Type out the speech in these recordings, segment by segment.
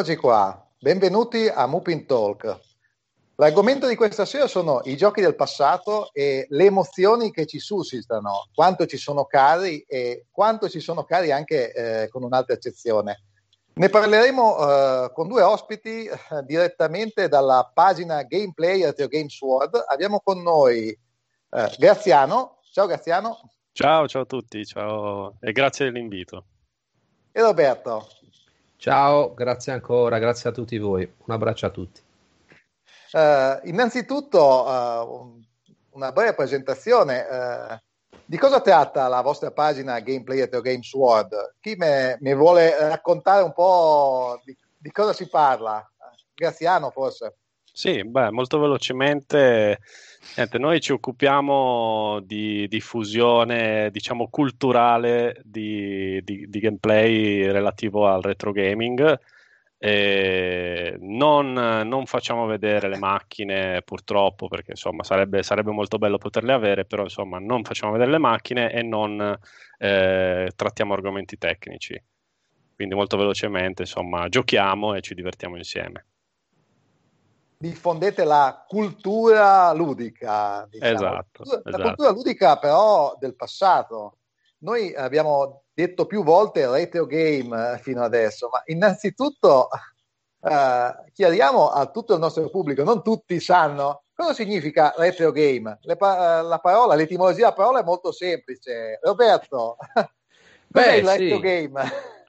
Eccoci qua, benvenuti a Mupin Talk. L'argomento di questa sera sono i giochi del passato e le emozioni che ci suscitano, quanto ci sono cari e quanto ci sono cari anche eh, con un'altra eccezione. Ne parleremo eh, con due ospiti eh, direttamente dalla pagina Gameplay Retro Games World. Abbiamo con noi eh, Graziano. Ciao Graziano. Ciao, ciao a tutti, ciao e grazie dell'invito. E Roberto. Ciao, grazie ancora, grazie a tutti voi. Un abbraccio a tutti. Uh, innanzitutto uh, una breve presentazione. Uh, di cosa tratta la vostra pagina Gameplay Retro Games World? Chi me, mi vuole raccontare un po' di, di cosa si parla? Graziano forse. Sì, beh, molto velocemente, niente, noi ci occupiamo di diffusione, diciamo, culturale di, di, di gameplay relativo al retro gaming. Non, non, facciamo vedere le macchine purtroppo perché insomma sarebbe, sarebbe, molto bello poterle avere, però insomma non facciamo vedere le macchine e non eh, trattiamo argomenti tecnici. Quindi molto velocemente insomma giochiamo e ci divertiamo insieme diffondete la cultura ludica. Diciamo. Esatto, la esatto. cultura ludica però del passato. Noi abbiamo detto più volte retro game eh, fino adesso, ma innanzitutto eh, chiariamo a tutto il nostro pubblico, non tutti sanno cosa significa retro game. Pa- eh, la parola, l'etimologia della parola è molto semplice. Roberto, cos'è il retro sì. game?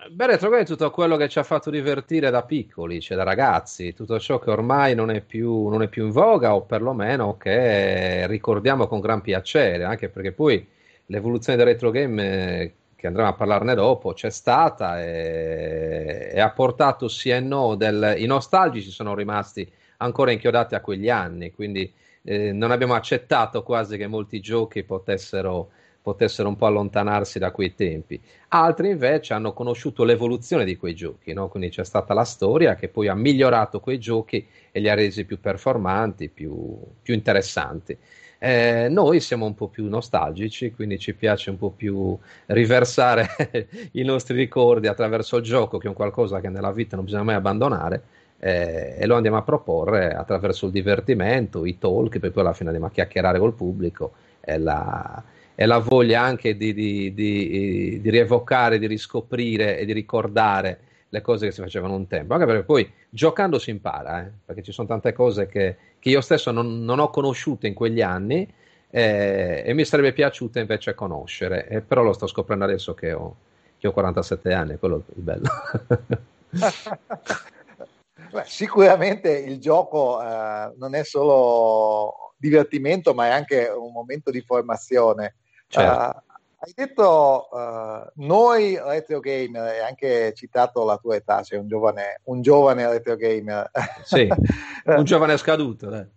Beh, retrograde è tutto quello che ci ha fatto divertire da piccoli, cioè da ragazzi, tutto ciò che ormai non è più, non è più in voga o perlomeno che ricordiamo con gran piacere, anche perché poi l'evoluzione del retro game, eh, che andremo a parlarne dopo, c'è stata e, e ha portato sì e no, del, i nostalgici sono rimasti ancora inchiodati a quegli anni, quindi eh, non abbiamo accettato quasi che molti giochi potessero potessero un po' allontanarsi da quei tempi. Altri invece hanno conosciuto l'evoluzione di quei giochi, no? quindi c'è stata la storia che poi ha migliorato quei giochi e li ha resi più performanti, più, più interessanti. Eh, noi siamo un po' più nostalgici, quindi ci piace un po' più riversare i nostri ricordi attraverso il gioco, che è un qualcosa che nella vita non bisogna mai abbandonare. Eh, e lo andiamo a proporre attraverso il divertimento, i talk, poi alla fine andiamo a chiacchierare col pubblico e la, e la voglia anche di, di, di, di, rievocare, di riscoprire e di ricordare le cose che si facevano un tempo, anche perché poi giocando si impara, eh? perché ci sono tante cose che, che io stesso non, non, ho conosciuto in quegli anni eh, e mi sarebbe piaciuto invece conoscere, eh, però lo sto scoprendo adesso che ho, che ho 47 anni, quello è il bello. Beh, sicuramente il gioco eh, non è solo divertimento, ma è anche un momento di formazione. Certo. Uh, hai detto uh, noi retro gamer e anche citato la tua età, sei un giovane, un giovane retro gamer. Sì, un giovane scaduto. uh,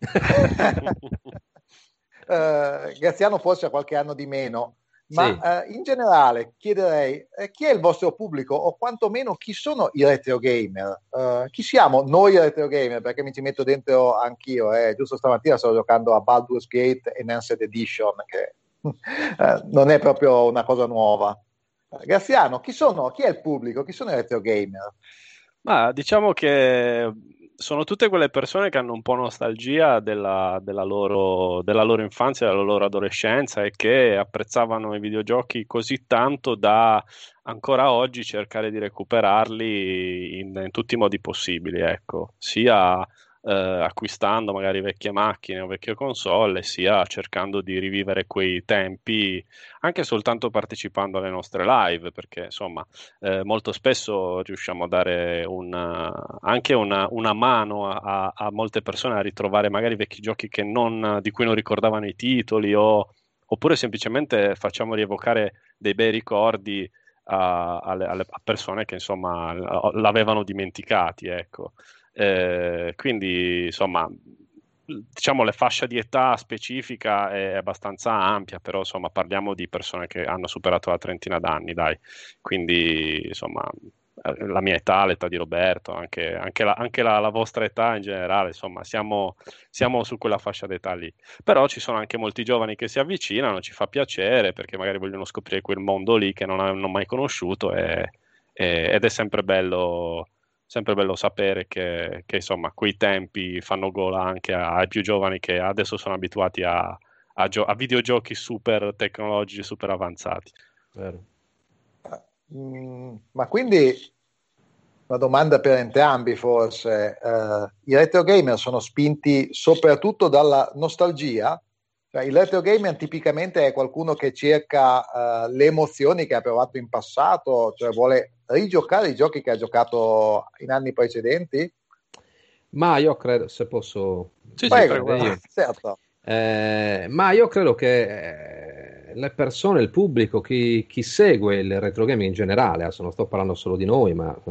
Graziano forse ha qualche anno di meno, ma sì. in generale chiederei eh, chi è il vostro pubblico o quantomeno chi sono i retro gamer? chi siamo noi retro gamer? Perché mi ci metto dentro anch'io, eh. giusto stamattina stavo giocando a Baldur's Gate Enhanced Edition che eh, non è proprio una cosa nuova. Graziano, chi sono? Chi è il pubblico? Chi sono i retro gamer? Ma diciamo che sono tutte quelle persone che hanno un po' nostalgia della, della, loro, della, loro, infanzia, della loro adolescenza e che apprezzavano i videogiochi così tanto da ancora oggi cercare di recuperarli in, in tutti i modi possibili, ecco, sia eh, acquistando magari vecchie macchine o vecchie console, sia cercando di rivivere quei tempi anche soltanto partecipando alle nostre live, perché insomma eh, molto spesso riusciamo a dare una, anche una, una mano a, a, molte persone a ritrovare magari vecchi giochi non, di cui non ricordavano i titoli o, oppure semplicemente facciamo rievocare dei bei ricordi a, alle, alle persone che insomma l'avevano dimenticati, ecco. Eh, quindi, insomma, diciamo la fascia di età specifica è abbastanza ampia, però insomma parliamo di persone che hanno superato la trentina d'anni, dai. Quindi, insomma, eh, la mia età, l'età di Roberto, anche, anche, la, anche la, la, vostra età in generale, insomma, siamo, siamo, su quella fascia d'età lì. Però ci sono anche molti giovani che si avvicinano, ci fa piacere perché magari vogliono scoprire quel mondo lì che non hanno mai conosciuto e, e, ed è sempre bello sempre bello sapere che, che insomma quei tempi fanno gola anche ai più giovani che adesso sono abituati a, a, gio- a videogiochi super tecnologici, super avanzati. Mm, ma quindi una domanda per entrambi forse. Uh, I retro gamer sono spinti soprattutto dalla nostalgia? Cioè, il retro tipicamente è qualcuno che cerca uh, le emozioni che ha provato in passato, cioè vuole rigiocare i giochi che ha giocato in anni precedenti? Ma io credo, se posso... Sì, Prego, sì, io. certo. Eh, ma io credo che eh, le persone, il pubblico, chi, chi, segue il retro gaming in generale, adesso non sto parlando solo di noi, ma eh,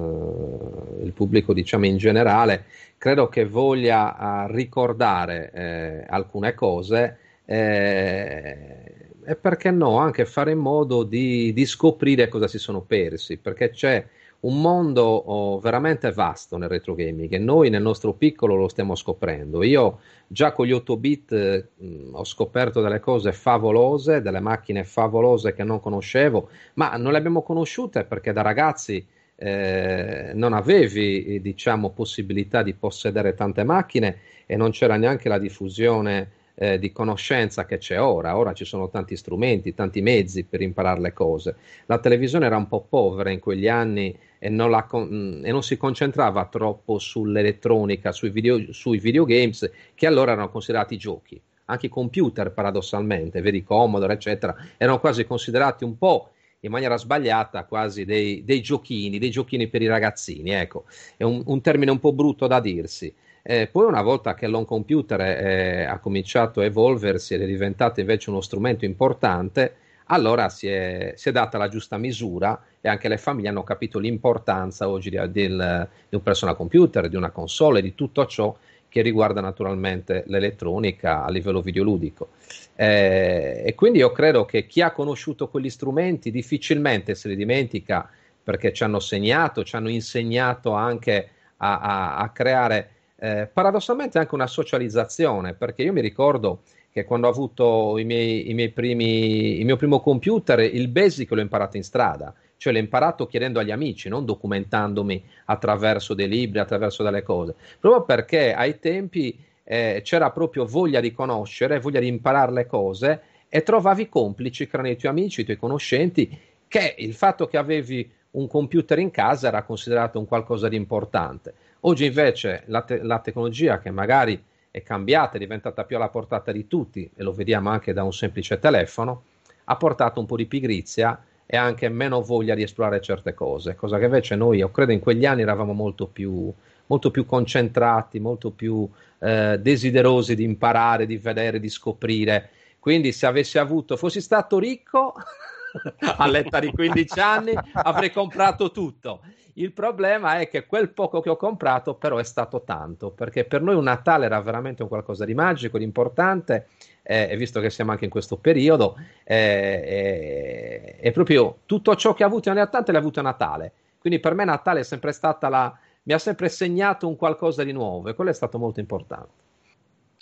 il pubblico diciamo in generale, credo che voglia ricordare eh, alcune cose eh, e perché no, anche fare in modo di, di scoprire cosa si sono persi, perché c'è un mondo oh, veramente vasto nel retro gaming e noi nel nostro piccolo lo stiamo scoprendo. Io già con gli 8 bit eh, ho scoperto delle cose favolose, delle macchine favolose che non conoscevo, ma non le abbiamo conosciute perché da ragazzi eh, non avevi diciamo possibilità di possedere tante macchine e non c'era neanche la diffusione eh, di conoscenza che c'è ora. Ora ci sono tanti strumenti, tanti mezzi per imparare le cose. La televisione era un po' povera in quegli anni e non, la, e non si concentrava troppo sull'elettronica, sui, video, sui videogames, che allora erano considerati giochi. Anche i computer, paradossalmente, vedi Commodore, eccetera, erano quasi considerati un po' in maniera sbagliata quasi dei, dei, giochini, dei giochini per i ragazzini, ecco, è un, un termine un po' brutto da dirsi. Eh, poi una volta che l'home computer è, ha cominciato a evolversi ed è diventato invece uno strumento importante, allora si è, si è, data la giusta misura e anche le famiglie hanno capito l'importanza oggi di, del, di un personal computer, di una console, di tutto ciò che riguarda naturalmente l'elettronica a livello videoludico. Eh, e quindi io credo che chi ha conosciuto quegli strumenti difficilmente se li dimentica perché ci hanno segnato, ci hanno insegnato anche a, a, a creare eh, paradossalmente anche una socializzazione, perché io mi ricordo che quando ho avuto i miei, i miei primi, il mio primo computer, il basic l'ho imparato in strada, cioè l'ho imparato chiedendo agli amici, non documentandomi attraverso dei libri, attraverso delle cose, proprio perché ai tempi eh, c'era proprio voglia di conoscere, voglia di imparare le cose e trovavi complici, che erano i tuoi amici, i tuoi conoscenti, che il fatto che avevi un computer in casa era considerato un qualcosa di importante. Oggi invece la, te- la tecnologia che magari è cambiata, è diventata più alla portata di tutti, e lo vediamo anche da un semplice telefono, ha portato un po' di pigrizia e anche meno voglia di esplorare certe cose, cosa che invece noi, io credo, in quegli anni eravamo molto più, molto più concentrati, molto più eh, desiderosi di imparare, di vedere, di scoprire. Quindi se avessi avuto, fossi stato ricco all'età di 15 anni, avrei comprato tutto. Il problema è che quel poco che ho comprato però è stato tanto, perché per noi un Natale era veramente un qualcosa di magico, di importante, eh, e visto che siamo anche in questo periodo, eh, è proprio tutto ciò che ha avuto negli anni l'ha avuto a Natale. Quindi per me Natale è sempre stata la... mi ha sempre segnato un qualcosa di nuovo e quello è stato molto importante.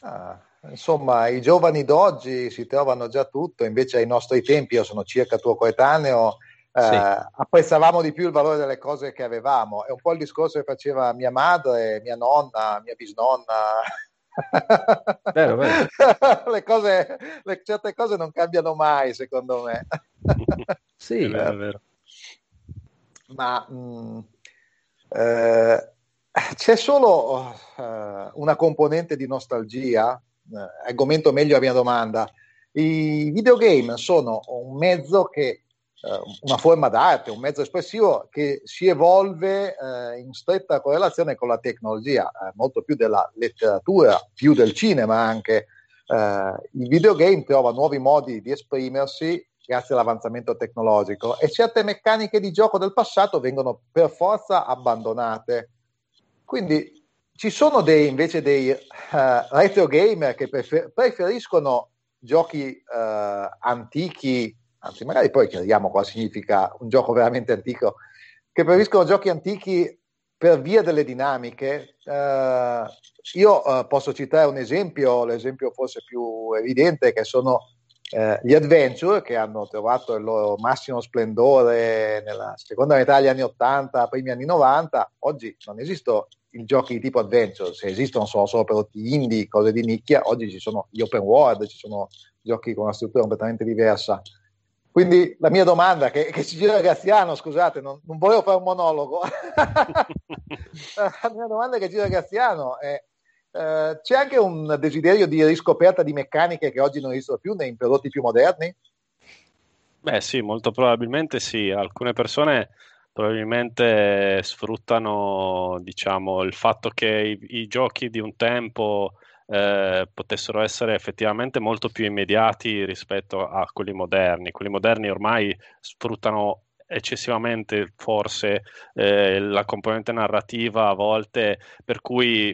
Ah, insomma, i giovani d'oggi si trovano già tutto, invece ai nostri tempi, io sono circa tuo coetaneo, eh, sì. apprezzavamo di più il valore delle cose che avevamo. È un po' il discorso che faceva mia madre, mia nonna, mia bisnonna. Vero, vero. le cose, le, certe cose non cambiano mai, secondo me. sì, è vero, è vero. Ma mh, mm, eh, c'è solo uh, una componente di nostalgia, argomento meglio la mia domanda. I videogame sono un mezzo che eh, una forma d'arte, un mezzo espressivo che si evolve eh, in stretta correlazione con la tecnologia, eh, molto più della letteratura, più del cinema anche. Eh, il videogame trova nuovi modi di esprimersi grazie all'avanzamento tecnologico e certe meccaniche di gioco del passato vengono per forza abbandonate. Quindi ci sono dei, invece dei uh, retro gamer che prefer- preferiscono giochi uh, antichi anzi magari poi chiariamo cosa significa un gioco veramente antico, che preferiscono giochi antichi per via delle dinamiche. Uh, io posso citare un esempio, l'esempio forse più evidente, che sono gli adventure che hanno trovato il loro massimo splendore nella seconda metà degli anni 80, primi anni 90, oggi non esistono i giochi di tipo adventure, se esistono sono solo prodotti indie, cose di nicchia, oggi ci sono gli open world, ci sono giochi con una struttura completamente diversa. Quindi la mia domanda, che, che ci gira Graziano, scusate, non, non volevo fare un monologo, la mia domanda che gira Graziano è eh, c'è anche un desiderio di riscoperta di meccaniche che oggi non esistono più nei prodotti più moderni? Beh sì, molto probabilmente sì. Alcune persone probabilmente sfruttano diciamo, il fatto che i, i giochi di un tempo eh, potessero essere effettivamente molto più immediati rispetto a quelli moderni. Quelli moderni ormai sfruttano eccessivamente forse eh, la componente narrativa a volte per cui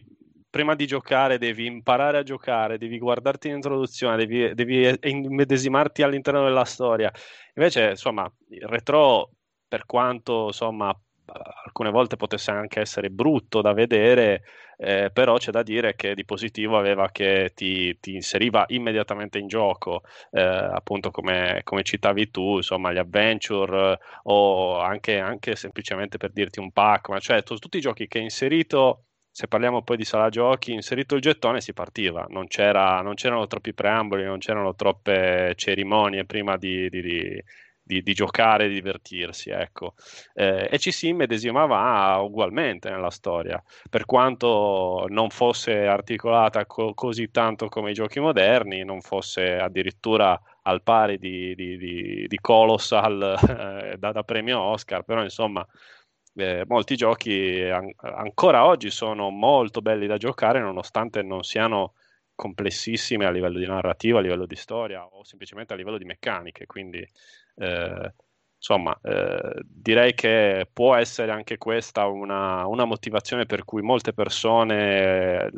prima di giocare devi imparare a giocare, devi guardarti l'introduzione, devi, devi immedesimarti all'interno della storia. Invece, insomma, il retro, per quanto insomma, alcune volte potesse anche essere brutto da vedere, eh, però c'è da dire che di positivo aveva che ti, ti inseriva immediatamente in gioco, eh, appunto come, come, citavi tu, insomma gli adventure o anche, anche, semplicemente per dirti un pack, ma cioè t- tutti i giochi che inserito se parliamo poi di sala giochi, inserito il gettone si partiva, non, c'era, non c'erano troppi preamboli, non c'erano troppe cerimonie prima di, di, di, di giocare e divertirsi, ecco. Eh, e ci si immedesimava ugualmente nella storia, per quanto non fosse articolata co- così tanto come i giochi moderni, non fosse addirittura al pari di, di Colossal eh, da, da premio Oscar, però insomma eh, molti giochi an- ancora oggi sono molto belli da giocare nonostante non siano complessissimi a livello di narrativa, a livello di storia o semplicemente a livello di meccaniche. Quindi, eh, insomma, eh, direi che può essere anche questa una, una, motivazione per cui molte persone eh,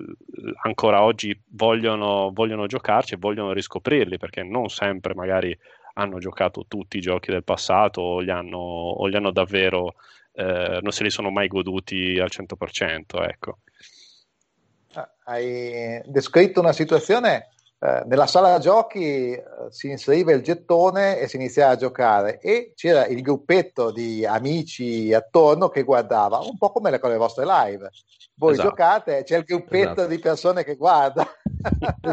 ancora oggi vogliono, vogliono giocarci e vogliono riscoprirli, perché non sempre magari hanno giocato tutti i giochi del passato o li hanno, o li hanno davvero eh, non se li sono mai goduti al 100%. Ecco. Ah, hai descritto una situazione eh, nella sala giochi eh, si inseriva il gettone e si iniziava a giocare e c'era il gruppetto di amici attorno che guardava, un po' come le, con le vostre live. Voi esatto. giocate, c'è il gruppetto esatto. di persone che guarda.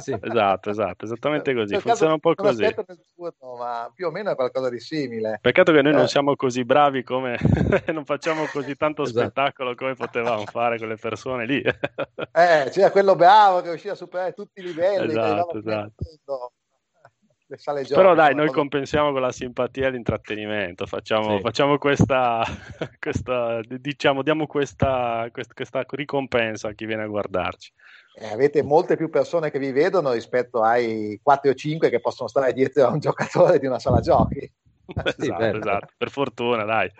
Sì, esatto, esatto, esattamente così. Funziona un po' così. Turno, ma più o meno è qualcosa di simile. Peccato che noi eh. non siamo così bravi come non facciamo così tanto esatto. spettacolo come potevamo fare con le persone lì. eh, c'era quello bravo che riusciva a superare tutti i livelli. Esatto, esatto. Però dai, noi compensiamo con la simpatia e l'intrattenimento, facciamo, sì. facciamo questa, questa, diciamo, diamo questa, questa, questa, ricompensa a chi viene a guardarci. Eh, avete molte più persone che vi vedono rispetto ai 4 o 5 che possono stare dietro a un giocatore di una sala giochi. esatto, esatto, per fortuna, dai.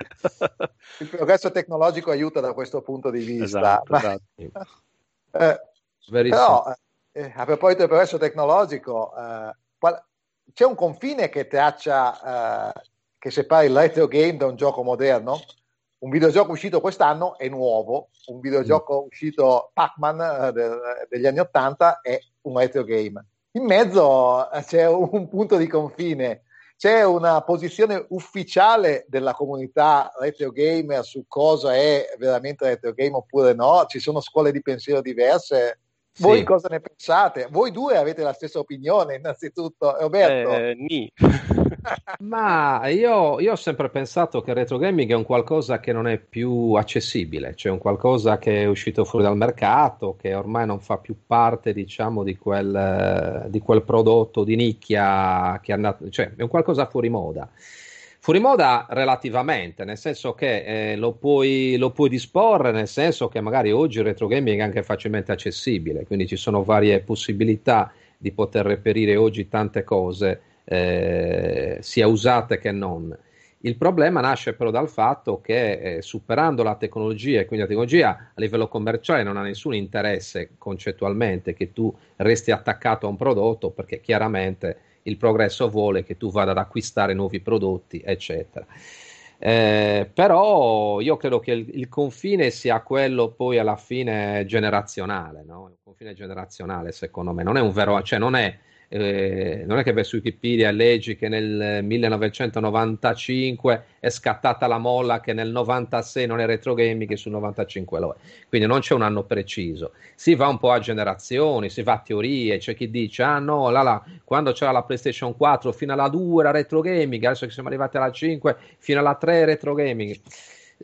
Il progresso tecnologico aiuta da questo punto di vista. Esatto, Ma, esatto. eh, però, eh, a proposito del progresso tecnologico, eh, qual- c'è un confine che traccia, eh, che separa il retro game da un gioco moderno? Un videogioco uscito quest'anno è nuovo, un videogioco mm. uscito Pac-Man eh, de- degli anni 80 è un retro game. In mezzo eh, c'è un punto di confine, c'è una posizione ufficiale della comunità retro gamer su cosa è veramente retro game oppure no, ci sono scuole di pensiero diverse voi sì. cosa ne pensate? Voi due avete la stessa opinione, innanzitutto, Roberto? Eh, ni. Ma io, io, ho sempre pensato che il retro gaming è un qualcosa che non è più accessibile, cioè un qualcosa che è uscito fuori dal mercato, che ormai non fa più parte, diciamo, di quel, di quel prodotto di nicchia che è andato, cioè è un qualcosa fuori moda. Fuori moda relativamente, nel senso che eh, lo, puoi, lo, puoi, disporre, nel senso che magari oggi il retro gaming è anche facilmente accessibile, quindi ci sono varie possibilità di poter reperire oggi tante cose, eh, sia usate che non. Il problema nasce però dal fatto che eh, superando la tecnologia, e quindi la tecnologia a livello commerciale non ha nessun interesse concettualmente che tu resti attaccato a un prodotto, perché chiaramente il progresso vuole che tu vada ad acquistare nuovi prodotti, eccetera. Eh, però io credo che il, il, confine sia quello poi alla fine generazionale, no? Il confine generazionale, secondo me, non è un vero, cioè non è eh, non è che su Wikipedia leggi che nel 1995 è scattata la molla che nel 96 non è retro gaming e sul 95 lo è. Quindi non c'è un anno preciso. Si va un po' a generazioni, si va a teorie, c'è chi dice ah no, là, là, quando c'era la PlayStation 4 fino alla 2 era retro gaming, adesso che siamo arrivati alla 5 fino alla 3 è retro gaming.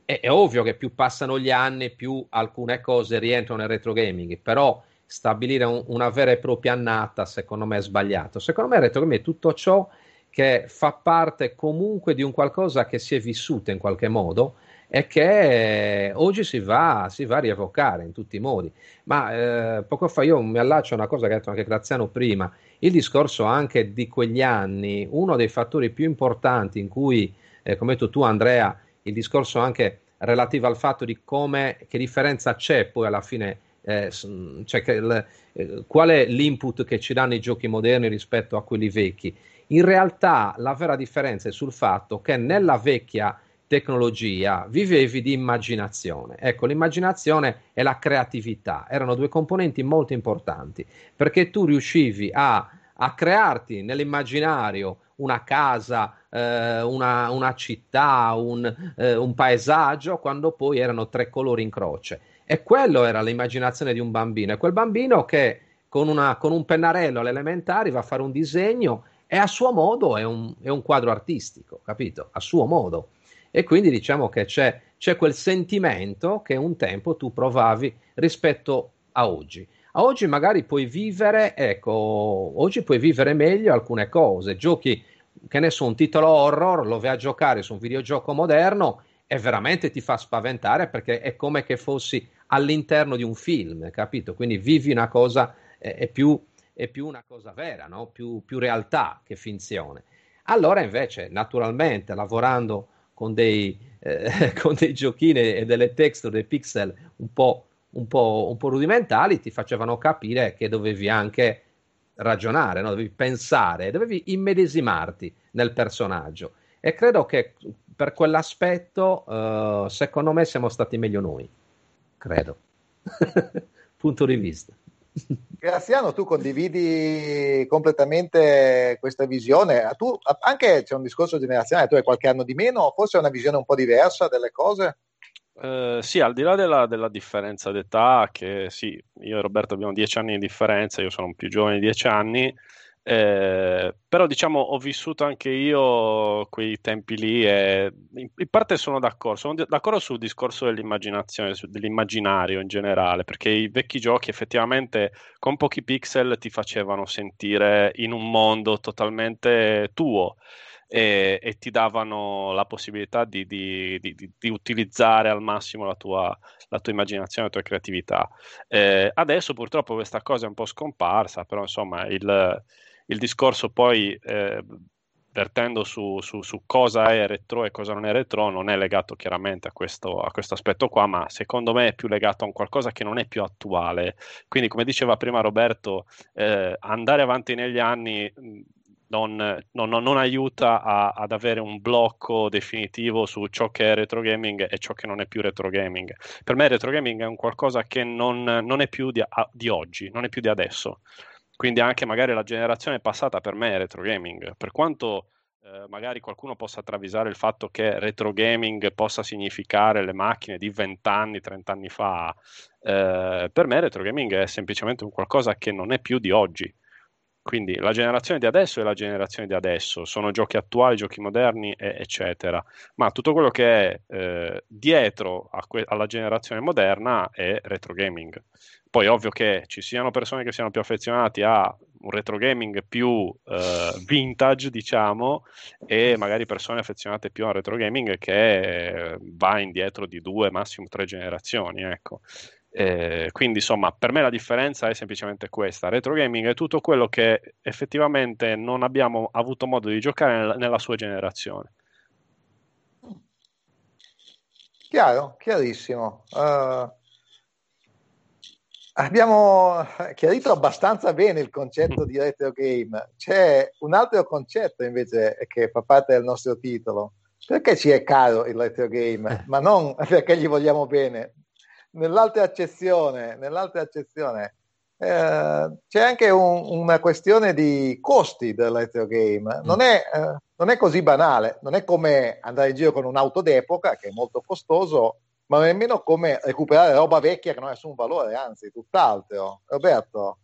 È, è ovvio che più passano gli anni, più alcune cose rientrano nel retro gaming, però stabilire un, una vera e propria annata, secondo me è sbagliato. Secondo me il retro gaming è tutto ciò che fa parte comunque di un qualcosa che si è vissuto in qualche modo e che oggi si va, si va a rievocare in tutti i modi. Ma eh, poco fa io mi allaccio a una cosa che ha detto anche Graziano prima, il discorso anche di quegli anni, uno dei fattori più importanti in cui, eh, come hai detto tu Andrea, il discorso anche relativo al fatto di come, che differenza c'è poi alla fine eh, cioè che, eh, qual è l'input che ci danno i giochi moderni rispetto a quelli vecchi. In realtà la vera differenza è sul fatto che nella vecchia tecnologia vivevi di immaginazione. Ecco, l'immaginazione e la creatività erano due componenti molto importanti perché tu riuscivi a, a crearti nell'immaginario una casa, eh, una, una, città, un, eh, un paesaggio, quando poi erano tre colori in croce. E quello era l'immaginazione di un bambino. È quel bambino che con, una, con un pennarello all'elementare va a fare un disegno e a suo modo è un, è un quadro artistico, capito? A suo modo. E quindi diciamo che c'è, c'è quel sentimento che un tempo tu provavi rispetto a oggi. A oggi magari puoi vivere, ecco, oggi puoi vivere meglio alcune cose, giochi che ne so, un titolo horror, lo vai a giocare su un videogioco moderno e veramente ti fa spaventare perché è come che fossi all'interno di un film, capito? Quindi vivi una cosa, è, è, più, è più, una cosa vera, no? più, più, realtà che finzione. Allora invece, naturalmente, lavorando con dei, eh, con dei giochini e delle texture, dei pixel un po', un, po', un po' rudimentali, ti facevano capire che dovevi anche ragionare, no? dovevi pensare, dovevi immedesimarti nel personaggio. E credo che per quell'aspetto, uh, secondo me, siamo stati meglio noi credo. Punto di vista. Graziano, tu condividi completamente questa visione. Tu anche c'è un discorso generazionale, tu hai qualche anno di meno, forse hai una visione un po' diversa delle cose? Uh, sì, al di là della, della, differenza d'età, che sì, io e Roberto abbiamo dieci anni di differenza, io sono più giovane di dieci anni, eh, però diciamo ho vissuto anche io quei tempi lì e in, in, parte sono d'accordo, sono d'accordo sul discorso dell'immaginazione, dell'immaginario in generale, perché i vecchi giochi effettivamente con pochi pixel ti facevano sentire in un mondo totalmente tuo. E, e, ti davano la possibilità di, di, di, di utilizzare al massimo la tua, la tua, immaginazione, la tua creatività. Eh, adesso purtroppo questa cosa è un po' scomparsa, però insomma il, il discorso poi eh, vertendo su, su, su, cosa è retro e cosa non è retro non è legato chiaramente a questo, a questo, aspetto qua, ma secondo me è più legato a un qualcosa che non è più attuale. Quindi, come diceva prima Roberto, eh, andare avanti negli anni non, non, non aiuta a, ad avere un blocco definitivo su ciò che è retro gaming e ciò che non è più retro gaming. Per me retro gaming è un qualcosa che non, non è più di, di oggi, non è più di adesso quindi anche magari la generazione passata per me è retro gaming. Per quanto eh, magari qualcuno possa travisare il fatto che retro gaming possa significare le macchine di 20 anni, 30 anni fa, eh, per me retro gaming è semplicemente un qualcosa che non è più di oggi. Quindi la generazione di adesso è la generazione di adesso, sono giochi attuali, giochi moderni, eccetera. Ma tutto quello che è eh, dietro que- alla generazione moderna è retro gaming. Poi ovvio che ci siano persone che siano più affezionati a un retro gaming più eh, vintage, diciamo, e magari persone affezionate più a retro gaming che va indietro di due, massimo tre generazioni, ecco. Eh, quindi insomma per me la differenza è semplicemente questa. Retro gaming è tutto quello che effettivamente non abbiamo avuto modo di giocare nella, nella sua generazione. Chiaro, chiarissimo. Uh, Abbiamo chiarito abbastanza bene il concetto di retro game. C'è un altro concetto invece che fa parte del nostro titolo. Perché ci è caro il retro game? Eh. Ma non perché gli vogliamo bene. Nell'altra accezione, nell'altra accezione eh, c'è anche un, una questione di costi del retro game. Non è, eh, non è, così banale, non è come andare in giro con un'auto d'epoca che è molto costoso, ma nemmeno come recuperare roba vecchia che non ha nessun valore, anzi, tutt'altro. Roberto?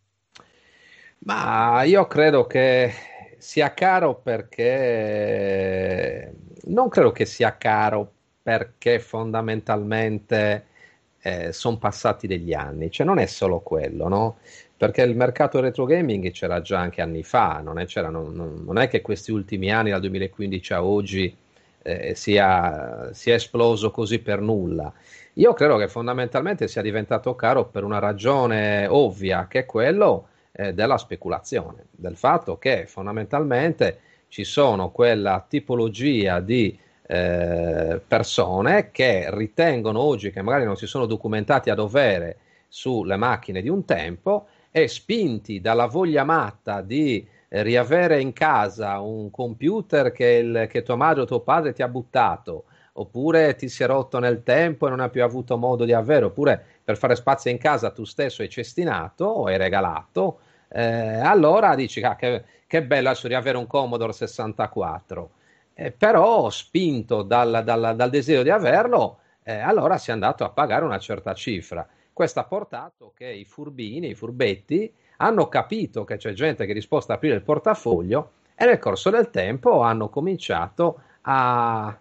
Ma io credo che sia caro perché non credo che sia caro perché fondamentalmente eh, sono passati degli anni, cioè non è solo quello, no? Perché il mercato retro gaming c'era già anche anni fa, non è, non, non è che questi ultimi anni, dal 2015 a oggi, eh, sia, sia esploso così per nulla. Io credo che fondamentalmente sia diventato caro per una ragione ovvia, che è quello eh, della speculazione, del fatto che fondamentalmente ci sono quella tipologia di eh, persone che ritengono oggi che magari non si sono documentati a dovere sulle macchine di un tempo e spinti dalla voglia matta di riavere in casa un computer che, il, che tua madre o tuo padre ti ha buttato, oppure ti si è rotto nel tempo e non hai più avuto modo di avere, oppure per fare spazio in casa tu stesso hai cestinato o hai regalato, eh, allora dici ah, che, che bello adesso riavere un Commodore 64 eh, però spinto dal, dal, dal, desiderio di averlo, eh, allora si è andato a pagare una certa cifra. Questo ha portato che i furbini, i furbetti, hanno capito che c'è gente che è disposta a aprire il portafoglio e nel corso del tempo hanno cominciato a,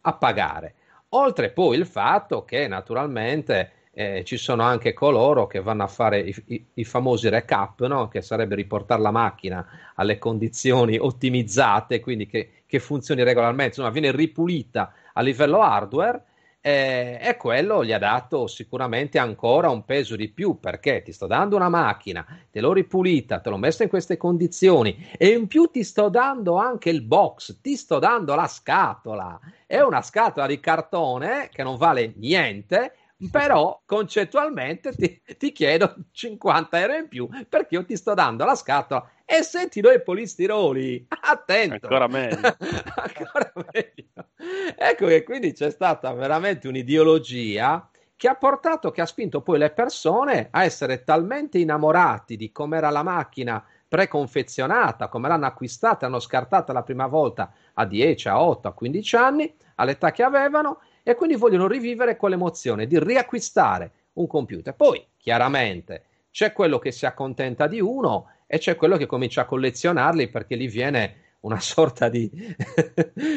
a pagare. Oltre poi il fatto che naturalmente eh, ci sono anche coloro che vanno a fare i, i, i famosi recap, no? che sarebbe riportare la macchina alle condizioni ottimizzate, quindi che, che funzioni regolarmente, insomma viene ripulita a livello hardware eh, e quello gli ha dato sicuramente ancora un peso di più perché ti sto dando una macchina, te l'ho ripulita, te l'ho messa in queste condizioni e in più ti sto dando anche il box, ti sto dando la scatola. È una scatola di cartone che non vale niente, però concettualmente ti, ti, chiedo 50 euro in più perché io ti sto dando la scatola e se ti do i polistiroli, attento. Ancora meglio. Ancora meglio. Ecco che quindi c'è stata veramente un'ideologia che ha portato, che ha spinto poi le persone a essere talmente innamorati di com'era la macchina preconfezionata, come l'hanno acquistata, hanno scartata la prima volta a 10, a 8, a 15 anni, all'età che avevano, e quindi vogliono rivivere quell'emozione di riacquistare un computer. Poi, chiaramente, c'è quello che si accontenta di uno e c'è quello che comincia a collezionarli perché gli viene una sorta di,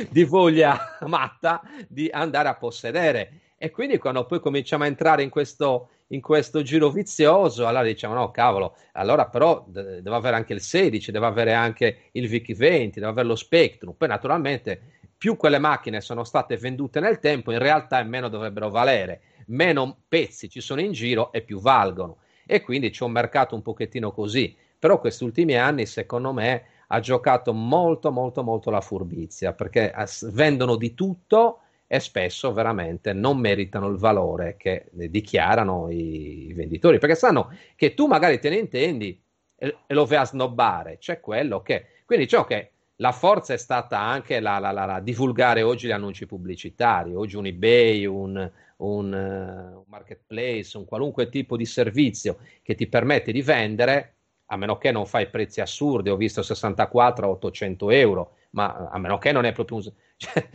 di voglia matta di andare a possedere. E quindi quando poi cominciamo a entrare in questo, in questo giro vizioso, allora diciamo no, cavolo, allora però d- devo avere anche il 16, devo avere anche il VIC-20, devo avere lo Spectrum. Poi naturalmente più quelle macchine sono state vendute nel tempo, in realtà meno dovrebbero valere, meno pezzi ci sono in giro e più valgono. E quindi c'è un mercato un pochettino così. Però questi ultimi anni, secondo me, ha giocato molto, molto, molto la furbizia, perché vendono di tutto e spesso veramente non meritano il valore che dichiarano i, venditori, perché sanno che tu magari te ne intendi e, lo vai a snobbare, c'è quello che... Quindi ciò che la forza è stata anche la, la, la, la, divulgare oggi gli annunci pubblicitari, oggi un eBay, un, un, un, marketplace, un qualunque tipo di servizio che ti permette di vendere, a meno che non fai prezzi assurdi, ho visto 64 a 800 euro, ma a meno che non è proprio un... Cioè,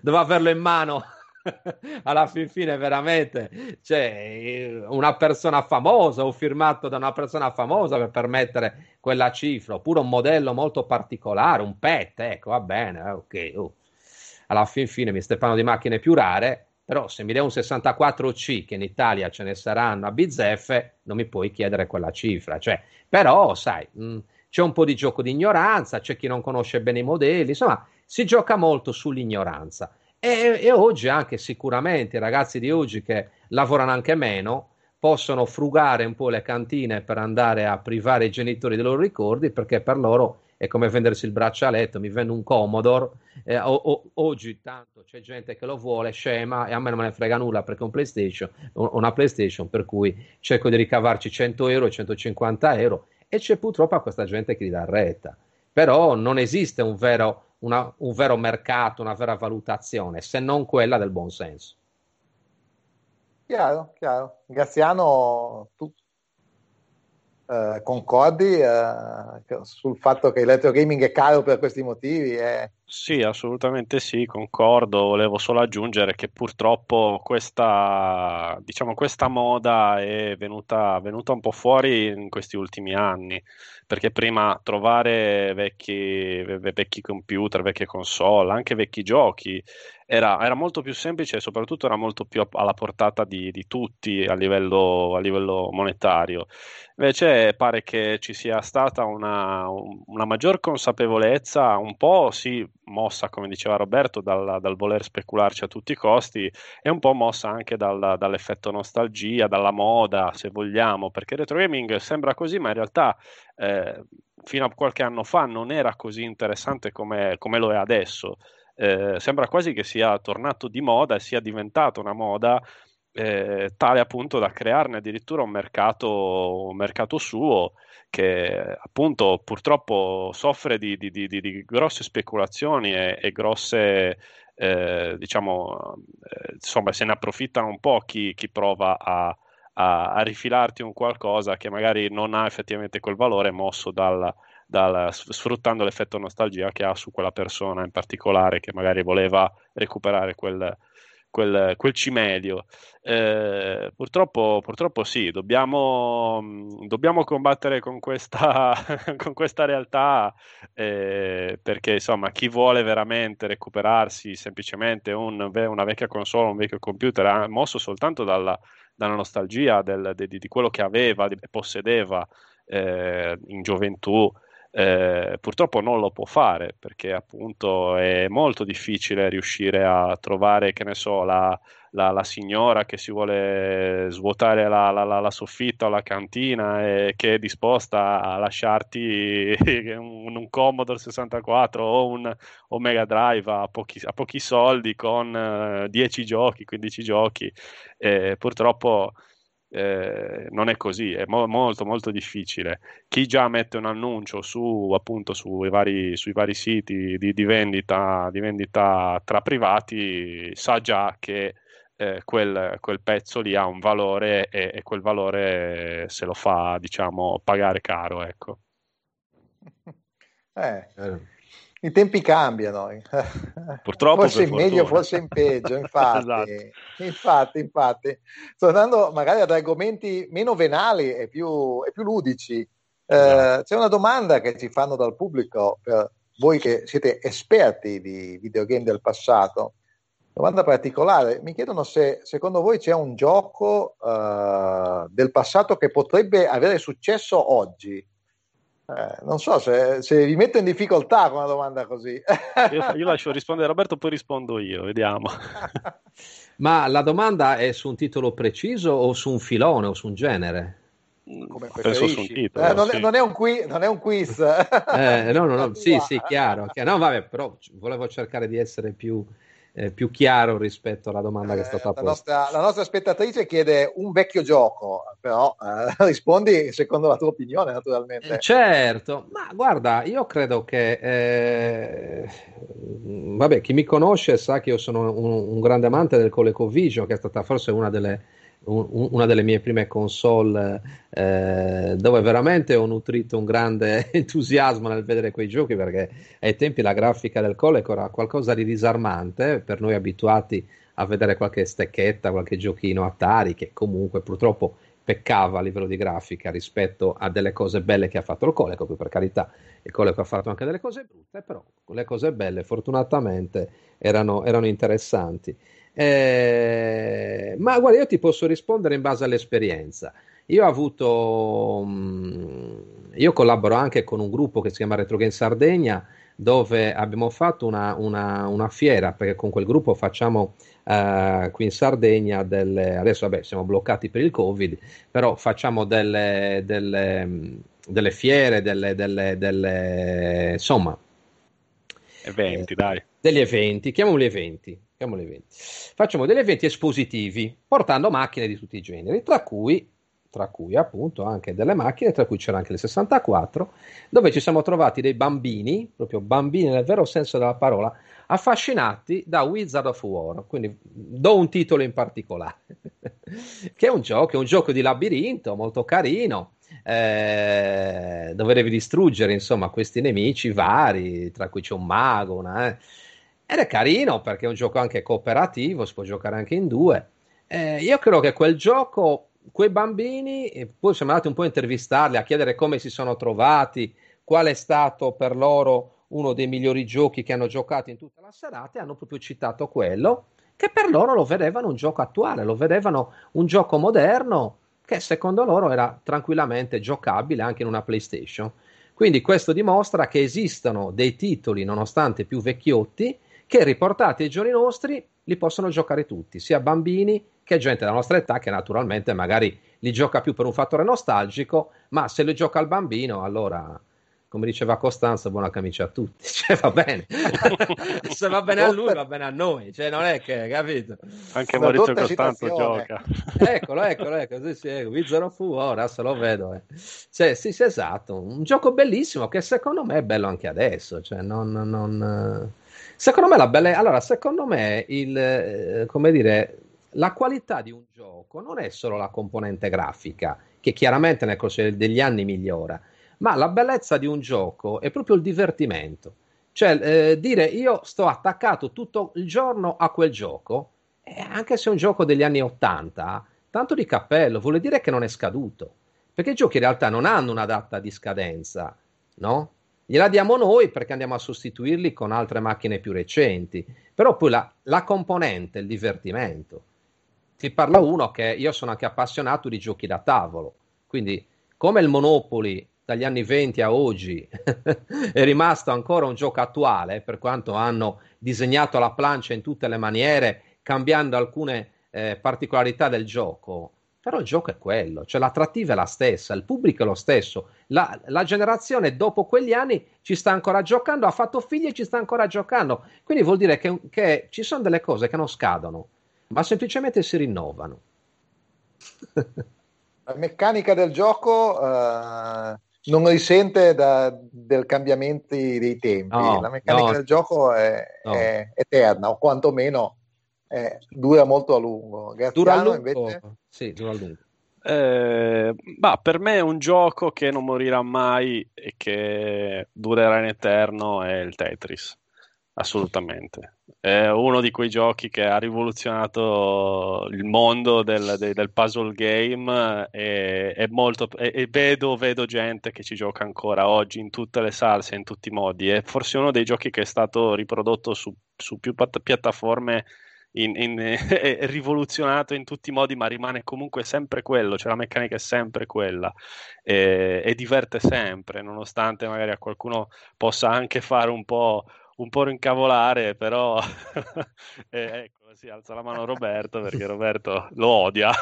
devo averlo in mano alla fin fine veramente cioè, una persona famosa o firmato da una persona famosa per permettere quella cifra oppure un modello molto particolare un pet ecco va bene ok uh. alla fin fine mi stai di macchine più rare però se mi dai un 64C che in Italia ce ne saranno a bizzeffe non mi puoi chiedere quella cifra. Cioè, però sai mh, mm, c'è un po' di gioco di ignoranza c'è chi non conosce bene i modelli insomma si gioca molto sull'ignoranza. E, e oggi anche sicuramente i ragazzi di oggi che lavorano anche meno possono frugare un po' le cantine per andare a privare i genitori dei loro ricordi perché per loro è come vendersi il braccialetto, mi vendo un Commodore, eh, o, o, oggi tanto c'è gente che lo vuole, scema, e a me non me ne frega nulla perché è un PlayStation, una PlayStation, per cui cerco di ricavarci 100 euro, 150 euro, e c'è purtroppo questa gente che gli dà retta. Però non esiste un vero una, un vero mercato, una vera valutazione, se non quella del buon senso. Chiaro, chiaro. Graziano, tu Uh, concordi uh, sul fatto che il retro gaming è caro per questi motivi? È... Sì, assolutamente sì, concordo. Volevo solo aggiungere che purtroppo questa, diciamo, questa moda è venuta, venuta un po' fuori in questi ultimi anni perché prima trovare vecchi, vecchi computer, vecchie console, anche vecchi giochi era, era, molto più semplice e soprattutto era molto più alla portata di, di tutti a livello, a livello, monetario. Invece pare che ci sia stata una, una, maggior consapevolezza, un po' sì mossa, come diceva Roberto, dal, dal voler specularci a tutti i costi e un po' mossa anche dal, dall'effetto nostalgia, dalla moda, se vogliamo, perché retro gaming sembra così, ma in realtà eh, fino a qualche anno fa non era così interessante come, come lo è adesso eh, sembra quasi che sia tornato di moda e sia diventato una moda eh, tale appunto da crearne addirittura un mercato, un mercato suo che appunto purtroppo soffre di, di, di, di grosse speculazioni e, e grosse eh, diciamo eh, insomma se ne approfittano un po' chi, chi prova a, a, a, rifilarti un qualcosa che magari non ha effettivamente quel valore mosso dal, dal, sfruttando l'effetto nostalgia che ha su quella persona in particolare che magari voleva recuperare quel, quel, quel cimelio. Eh, purtroppo, purtroppo, sì, dobbiamo, dobbiamo combattere con questa, con questa realtà eh, perché insomma chi vuole veramente recuperarsi semplicemente un, una vecchia console, un vecchio computer, ha mosso soltanto dalla, dalla nostalgia del, di, di, quello che aveva e possedeva eh, in gioventù eh, purtroppo non lo può fare perché appunto è molto difficile riuscire a trovare, che ne so, la, la, la signora che si vuole svuotare la, la, soffitta o la cantina e che è disposta a lasciarti un, un Commodore 64 o un o Mega Drive a pochi, a pochi soldi con uh, 10 giochi, 15 giochi. Eh, purtroppo eh, non è così, è mo- molto molto difficile. Chi già mette un annuncio su, appunto, sui vari, sui vari siti di, di, vendita, di, vendita, tra privati sa già che eh, quel, quel, pezzo lì ha un valore e, e, quel valore se lo fa, diciamo, pagare caro, ecco. Eh. Eh i tempi cambiano. Purtroppo forse in meglio, forse in peggio, infatti, esatto. infatti, infatti. Tornando magari ad argomenti meno venali e più, e più ludici, eh, esatto. c'è una domanda che ci fanno dal pubblico per voi che siete esperti di videogame del passato. Domanda particolare, mi chiedono se secondo voi c'è un gioco uh, del passato che potrebbe avere successo oggi, eh, non so se, se, vi metto in difficoltà con una domanda così. io, io, lascio rispondere Roberto, poi rispondo io, vediamo. Ma la domanda è su un titolo preciso o su un filone o su un genere? Come Penso su un titolo. Eh, non, sì. è, non, è un qui, non, è, un quiz. Eh, no, no, no, sì, sì, chiaro, chiaro. No, vabbè, però volevo cercare di essere più eh, più chiaro rispetto alla domanda eh, che è stata posta. La nostra, la nostra, spettatrice chiede un vecchio gioco, però eh, rispondi secondo la tua opinione, naturalmente. Eh, certo, ma guarda, io credo che, eh, vabbè, chi mi conosce sa che io sono un, un grande amante del ColecoVision, che è stata forse una delle una delle mie prime console eh, dove veramente ho nutrito un grande entusiasmo nel vedere quei giochi perché ai tempi la grafica del Coleco era qualcosa di disarmante per noi abituati a vedere qualche stecchetta, qualche giochino Atari che comunque purtroppo peccava a livello di grafica rispetto a delle cose belle che ha fatto il Coleco, per carità il Coleco ha fatto anche delle cose brutte, però le cose belle fortunatamente erano, erano interessanti. Eh, ma guarda, io ti posso rispondere in base all'esperienza. Io ho avuto, mm, io collaboro anche con un gruppo che si chiama Retro Game Sardegna, dove abbiamo fatto una, una, una fiera, perché con quel gruppo facciamo uh, qui in Sardegna delle, adesso vabbè siamo bloccati per il Covid, però facciamo delle, delle, delle fiere, delle, delle, insomma... Eventi, eh, dai. Degli eventi, chiamiamoli eventi Facciamo degli eventi espositivi portando macchine di tutti i generi, tra cui, tra cui appunto anche delle macchine, tra cui c'era anche il 64, dove ci siamo trovati dei bambini, proprio bambini nel vero senso della parola, affascinati da Wizard of War. Quindi do un titolo in particolare, che è un gioco, è un gioco di labirinto molto carino. eh, dove devi distruggere insomma questi nemici vari, tra cui c'è un mago, una, eh. Ed è carino perché è un gioco anche cooperativo, si può giocare anche in due. Eh, io credo che quel gioco, quei bambini, poi siamo andati un po' a intervistarli, a chiedere come si sono trovati, qual è stato per loro uno dei migliori giochi che hanno giocato in tutta la serata e hanno proprio citato quello che per loro lo vedevano un gioco attuale, lo vedevano un gioco moderno che secondo loro era tranquillamente giocabile anche in una PlayStation. Quindi questo dimostra che esistono dei titoli, nonostante più vecchiotti, che riportati ai giorni nostri li possono giocare tutti, sia bambini che gente della nostra età che naturalmente magari li gioca più per un fattore nostalgico, ma se li gioca il bambino allora come diceva Costanza, buona camicia a tutti, cioè va bene, se va bene a lui va bene a noi, cioè non è che, capito? Anche Maurizio Costanzo gioca. Eccolo, eccolo, ecco, sì, sì, ecco, Vizzero fu, ora se lo vedo. Eh. Cioè, sì, sì, esatto, un gioco bellissimo che secondo me è bello anche adesso, cioè non... non... Secondo me la bella... Allora, secondo me il... Eh, come dire... La qualità di un gioco non è solo la componente grafica, che chiaramente nel corso degli anni migliora, ma la bellezza di un gioco è proprio il divertimento. Cioè, eh, dire io sto attaccato tutto il giorno a quel gioco, eh, anche se è un gioco degli anni 80, tanto di cappello, vuol dire che non è scaduto. Perché i giochi in realtà non hanno una data di scadenza, no? Gliela diamo noi perché andiamo a sostituirli con altre macchine più recenti. Però poi la, la componente, il divertimento. Ti parla uno che io sono anche appassionato di giochi da tavolo. Quindi, come il Monopoli dagli anni 20 a oggi è rimasto ancora un gioco attuale, per quanto hanno disegnato la plancia in tutte le maniere, cambiando alcune eh, particolarità del gioco. Però il gioco è quello, cioè l'attrattiva è la stessa, il pubblico è lo stesso, la, la generazione dopo quegli anni ci sta ancora giocando, ha fatto figli e ci sta ancora giocando. Quindi vuol dire che, che ci sono delle cose che non scadono, ma semplicemente si rinnovano. La meccanica del gioco uh, non risente da, del cambiamenti dei tempi. No, la meccanica no, del gioco è, no. è, eterna, o quantomeno è, dura molto a lungo. Graziano, dura a lungo. Invece... Sì, dura a lungo. Eh, bah, per me è un gioco che non morirà mai e che durerà in eterno è il Tetris assolutamente. È uno di quei giochi che ha rivoluzionato il mondo del, del, del puzzle game e, e, molto, e, e vedo, vedo, gente che ci gioca ancora oggi in tutte le salse, in tutti i modi. È forse uno dei giochi che è stato riprodotto su, su più piattaforme in, in, rivoluzionato in tutti i modi, ma rimane comunque sempre quello, cioè la meccanica è sempre quella e, e diverte sempre, nonostante magari a qualcuno possa anche fare un po' un po' rincavolare, però eh, ecco, si alza la mano Roberto perché Roberto lo odia.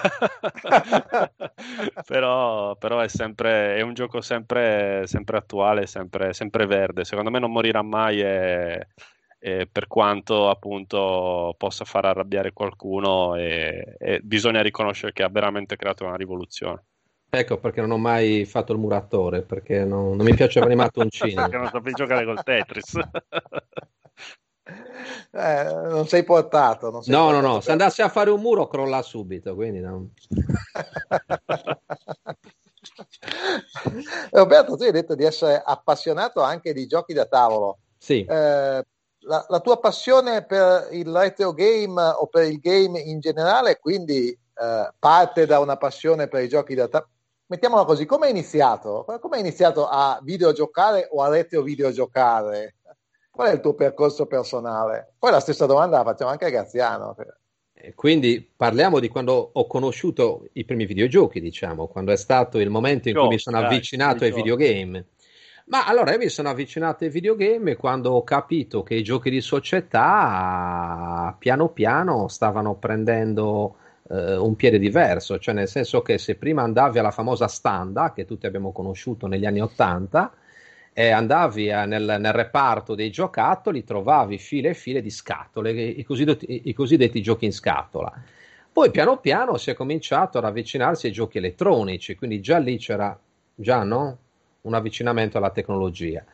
però, però è sempre è un gioco sempre, sempre attuale, sempre, sempre, verde. Secondo me non morirà mai e, e per quanto appunto possa far arrabbiare qualcuno e, e bisogna riconoscere che ha veramente creato una rivoluzione. Ecco perché non ho mai fatto il muratore, perché non, non mi piaceva i mattoncini. perché non sapevi giocare col Tetris. Eh, non sei portato. Non sei no, portato no, no, per... se andassi a fare un muro crolla subito, quindi no. Roberto, tu hai detto di essere appassionato anche di giochi da tavolo. Sì. Eh, la, la, tua passione per il retro game o per il game in generale, quindi eh, parte da una passione per i giochi da tavolo mettiamola così, come hai iniziato? Come hai iniziato a videogiocare o a retro videogiocare? Qual è il tuo percorso personale? Poi la stessa domanda la facciamo anche a Graziano. Quindi parliamo di quando ho conosciuto i primi videogiochi, diciamo, quando è stato il momento in cui mi sono avvicinato ai videogame. Ma allora io mi sono avvicinato ai videogame quando ho capito che i giochi di società piano piano stavano prendendo eh, un piede diverso, cioè nel senso che se prima andavi alla famosa standa, che tutti abbiamo conosciuto negli anni Ottanta, e andavi a, nel, nel, reparto dei giocattoli, trovavi file e file di scatole, i cosiddetti, i cosiddetti giochi in scatola. Poi piano piano si è cominciato ad avvicinarsi ai giochi elettronici, quindi già lì c'era già no? Un avvicinamento alla tecnologia.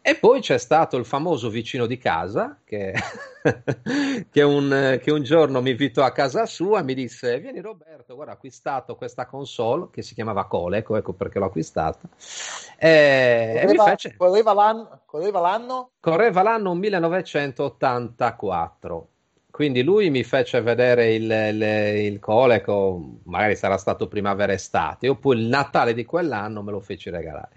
E poi c'è stato il famoso vicino di casa che, che, un, che, un, giorno mi invitò a casa sua e mi disse: Vieni Roberto, guarda, ho acquistato questa console che si chiamava Coleco, ecco perché l'ho acquistata. E, correva, e fece... correva, l'anno, correva l'anno? Correva l'anno 1984. Quindi lui mi fece vedere il, il, il Coleco, magari sarà stato primavera-estate, oppure il Natale di quell'anno me lo feci regalare.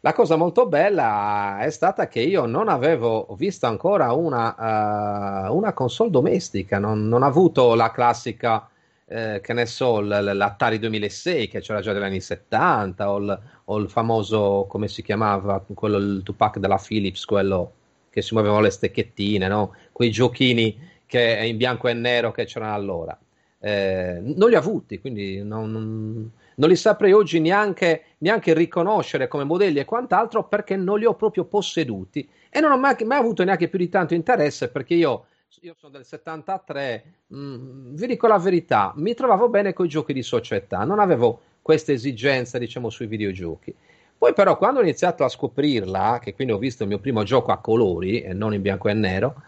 La cosa molto bella è stata che io non avevo visto ancora una, uh, una console domestica, non, non ho avuto la classica, eh, che ne so, l'Atari 2006 che c'era già dagli anni 70 o il, o il famoso, come si chiamava, quello, il Tupac della Philips, quello che si muovevano le stecchettine, no? quei giochini che, in bianco e nero che c'erano allora. Eh, non li ho avuti, quindi non, non non li saprei oggi neanche, neanche, riconoscere come modelli e quant'altro perché non li ho proprio posseduti e non ho mai, mai avuto neanche più di tanto interesse perché io, io sono del 73, mh, mm, vi dico la verità, mi trovavo bene con i giochi di società, non avevo questa esigenza diciamo sui videogiochi. Poi però quando ho iniziato a scoprirla, che quindi ho visto il mio primo gioco a colori e non in bianco e nero,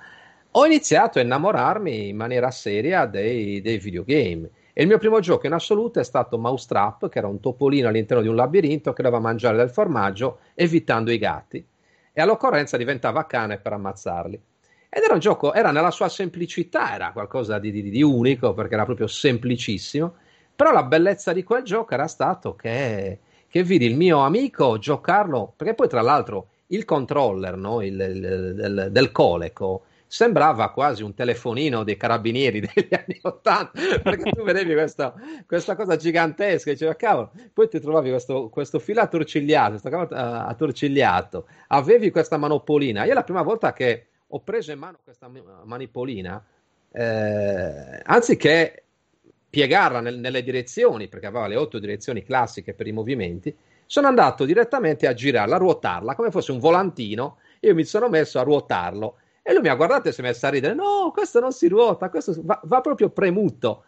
ho iniziato a innamorarmi in maniera seria dei, dei videogame e il mio primo gioco in assoluto è stato Mousetrap, che era un topolino all'interno di un labirinto che doveva mangiare del formaggio evitando i gatti. E all'occorrenza diventava cane per ammazzarli. Ed era un gioco, era nella sua semplicità, era qualcosa di, di, di unico perché era proprio semplicissimo. Però la bellezza di quel gioco era stato che, che vidi il mio amico giocarlo, perché poi tra l'altro il controller no, il, il, del, del coleco sembrava quasi un telefonino dei carabinieri degli anni Ottanta, perché tu vedevi questa, questa cosa gigantesca, dicevi, cavolo, poi ti trovavi questo, questo filo attorcigliato, questo cavolo, uh, attorcigliato, avevi questa manopolina. Io la prima volta che ho preso in mano questa manipolina, eh, anziché piegarla nel, nelle direzioni, perché aveva le otto direzioni classiche per i movimenti, sono andato direttamente a girarla, a ruotarla come fosse un volantino. Io mi sono messo a ruotarlo e lui mi ha guardato e si è messo a ridere. No, questo non si ruota, questo va, va proprio premuto.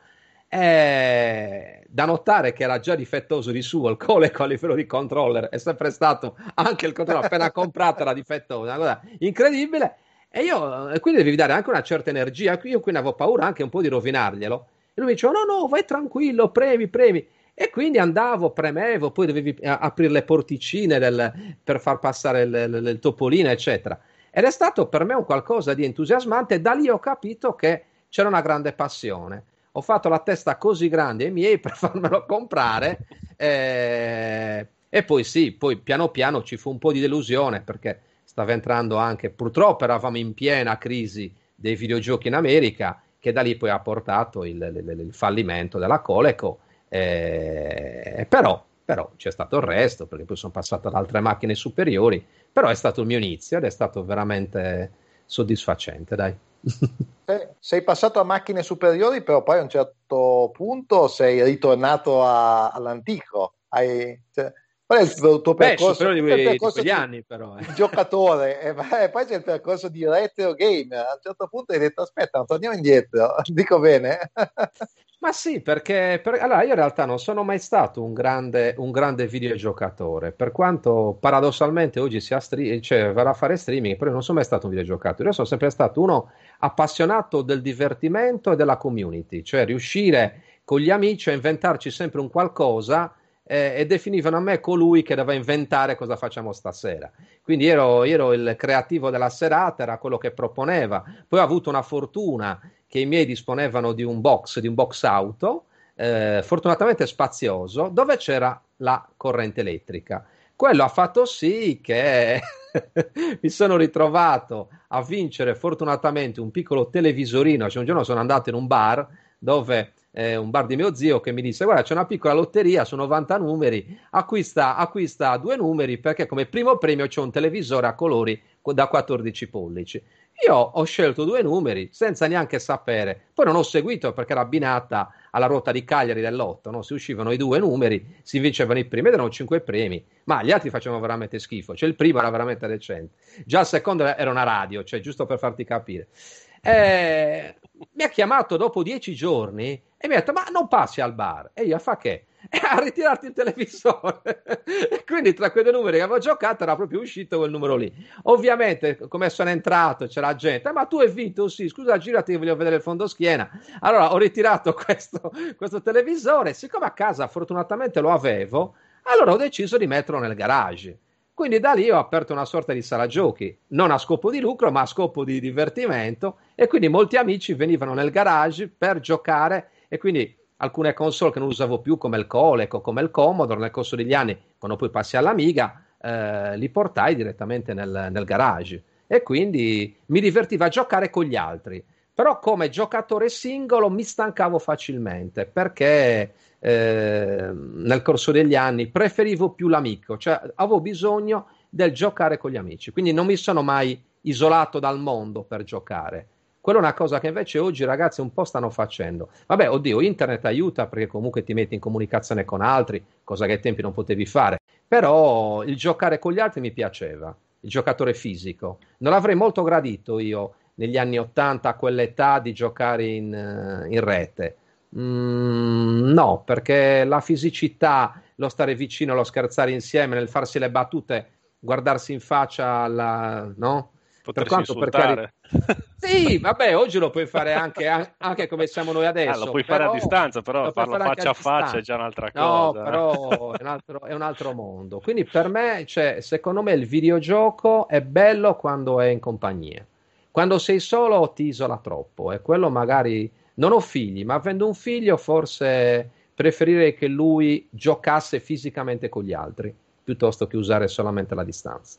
È da notare che era già difettoso di suo il Coleco a livello di controller, è sempre stato anche il controller appena comprato era difettoso, una cosa incredibile. E io, e quindi devi dare anche una certa energia. Io quindi avevo paura anche un po' di rovinarglielo. E lui mi diceva: No, no, vai tranquillo, premi, premi. E quindi andavo, premevo, poi dovevi aprire le porticine del, per far passare il, il, il topolino, eccetera. Ed è stato per me un qualcosa di entusiasmante. Da lì ho capito che c'era una grande passione. Ho fatto la testa così grande ai miei per farmelo comprare. Eh, e poi sì, poi piano piano ci fu un po' di delusione perché stava entrando anche, purtroppo eravamo in piena crisi dei videogiochi in America, che da lì poi ha portato il, il, il fallimento della Coleco. Eh, però, però c'è stato il resto, perché poi sono passato ad altre macchine superiori però è stato il mio inizio ed è stato veramente soddisfacente, dai. sei passato a macchine superiori, però poi a un certo punto sei ritornato a, all'antico. Hai, cioè, qual è il tuo, tuo Beh, percorso? Di, quei, percorso di anni, però. Eh. Giocatore, e, e, poi c'è il percorso di retro game. A un certo punto hai detto: Aspetta, torniamo indietro. Dico bene. Ma sì, perché per, allora io in realtà non sono mai stato un grande, un grande videogiocatore, per quanto paradossalmente oggi sia stri- cioè, a fare streaming, però non sono mai stato un videogiocatore, io sono sempre stato uno appassionato del divertimento e della community, cioè riuscire con gli amici a inventarci sempre un qualcosa eh, e definivano a me colui che doveva inventare cosa facciamo stasera. Quindi ero, ero il creativo della serata, era quello che proponeva. Poi ho avuto una fortuna che i miei disponevano di un box, di un box auto, eh, fortunatamente spazioso, dove c'era la corrente elettrica. Quello ha fatto sì che mi sono ritrovato a vincere fortunatamente un piccolo televisorino. Cioè, un giorno sono andato in un bar dove eh, un bar di mio zio che mi disse: Guarda, c'è una piccola lotteria, sono 90 numeri, acquista, acquista due numeri perché come primo premio c'è un televisore a colori da 14 pollici. Io ho scelto due numeri senza neanche sapere, poi non ho seguito perché era abbinata alla ruota di Cagliari dell'otto, no? si uscivano i due numeri, si vincevano i primi ed erano cinque premi, ma gli altri facevano veramente schifo, cioè il primo era veramente decente, già il secondo era una radio, cioè giusto per farti capire. Eh, mi ha chiamato dopo dieci giorni e mi ha detto ma non passi al bar e io fa che? e a ritirarti il televisore. e quindi tra quei due numeri che avevo giocato era proprio uscito quel numero lì. Ovviamente, come sono entrato, c'era gente, ma tu hai vinto? Sì, scusa, girati che voglio vedere il fondo schiena. Allora ho ritirato questo, questo televisore, siccome a casa fortunatamente lo avevo, allora ho deciso di metterlo nel garage. Quindi da lì ho aperto una sorta di sala giochi, non a scopo di lucro, ma a scopo di divertimento. E quindi molti amici venivano nel garage per giocare. E quindi alcune console che non usavo più, come il Colec o come il Commodore, nel corso degli anni, quando poi passi all'Amiga, eh, li portai direttamente nel, nel garage. E quindi mi divertiva a giocare con gli altri. Però come giocatore singolo mi stancavo facilmente perché eh, nel corso degli anni preferivo più l'amico, cioè avevo bisogno del giocare con gli amici, quindi non mi sono mai isolato dal mondo per giocare. Quella è una cosa che invece oggi i ragazzi un po' stanno facendo. Vabbè, oddio, internet aiuta perché comunque ti metti in comunicazione con altri, cosa che ai tempi non potevi fare. Però il giocare con gli altri mi piaceva, il giocatore fisico. Non l'avrei molto gradito io negli anni 80 a quell'età di giocare in, eh, in rete Mm, no, perché la fisicità, lo stare vicino, lo scherzare insieme, nel farsi le battute, guardarsi in faccia, la, no? per quanto insultare. per Sì, vabbè, oggi lo puoi fare anche, anche come siamo noi adesso. Ah, lo puoi fare a distanza, però farlo faccia a, a faccia è già un'altra cosa. No, però è un, altro, è un altro mondo. Quindi per me, cioè, secondo me il videogioco è bello quando è in compagnia. Quando sei solo ti isola troppo e quello magari non ho figli, ma avendo un figlio forse preferirei che lui giocasse fisicamente con gli altri piuttosto che usare solamente la distanza.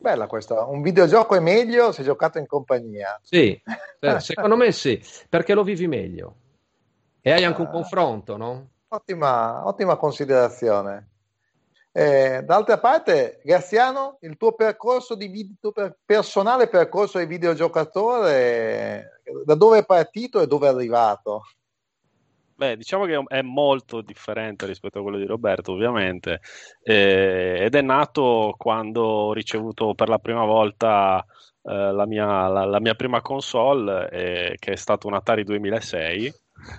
Bella questa, un videogioco è meglio se giocato in compagnia. Sì, secondo me sì, perché lo vivi meglio e hai anche un ah. confronto, no? Ottima, ottima considerazione. Eh, d'altra parte, Graziano, il tuo percorso di video, personale percorso di videogiocatore, da dove è partito e dove è arrivato? Beh, diciamo che è molto differente rispetto a quello di Roberto, ovviamente, eh, ed è nato quando ho ricevuto per la prima volta eh, la, mia, la, la, mia, prima console, eh, che è stata un Atari 2006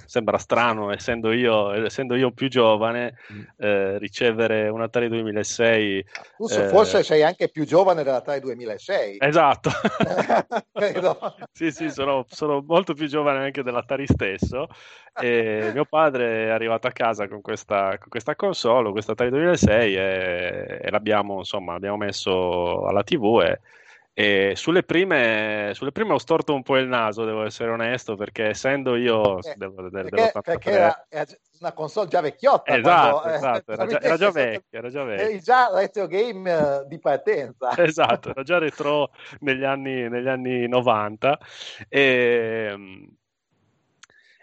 sembra strano, essendo io, essendo io più giovane, mm. eh, ricevere un Atari 2006. Tu eh, forse sei anche più giovane dell'Atari 2006. Esatto. sì, sì, sono, sono, molto più giovane anche dell'Atari stesso. E mio padre è arrivato a casa con questa, con questa console, questa Atari 2006, e, e l'abbiamo, insomma, messo alla TV e e sulle prime, sulle prime, ho storto un po' il naso, devo essere onesto, perché essendo io eh, devo, perché, dell'83... perché era, una console già vecchiotta. Esatto, quando, eh, esatto era, già, era, già vecchia, era già vecchia. Eri già retro game uh, di partenza. Esatto, era già retro negli anni, negli anni 90. E,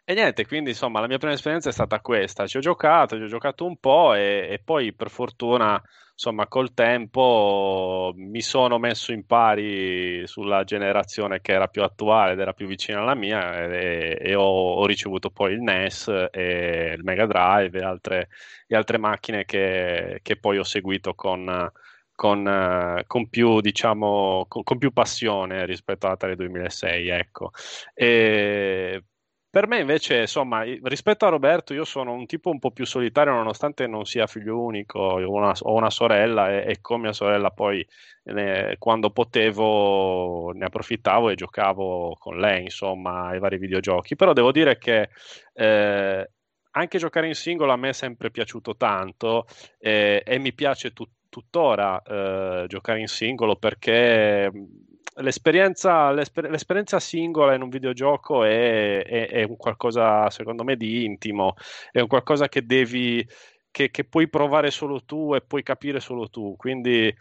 e niente, quindi insomma la mia prima esperienza è stata questa. Ci ho giocato, ci ho giocato un po' e, e poi per fortuna insomma, col tempo mi sono messo in pari sulla generazione che era più attuale ed era più vicina alla mia e, e ho, ho, ricevuto poi il NES e il Mega Drive e altre, e altre macchine che, che, poi ho seguito con, con, con, più, diciamo, con, più passione rispetto all'Atari 2006, ecco. E per me invece, insomma, rispetto a Roberto, io sono un tipo un po' più solitario nonostante non sia figlio unico, ho una, ho una sorella e, e, con mia sorella poi ne, quando potevo ne approfittavo e giocavo con lei, insomma, ai vari videogiochi. Però devo dire che eh, anche giocare in singolo a me è sempre piaciuto tanto eh, e mi piace tut- tuttora eh, giocare in singolo perché l'esperienza, l'esper- l'esperienza singola in un videogioco è, è, è, un qualcosa, secondo me, di intimo, è un qualcosa che devi, che, che puoi provare solo tu e puoi capire solo tu. Quindi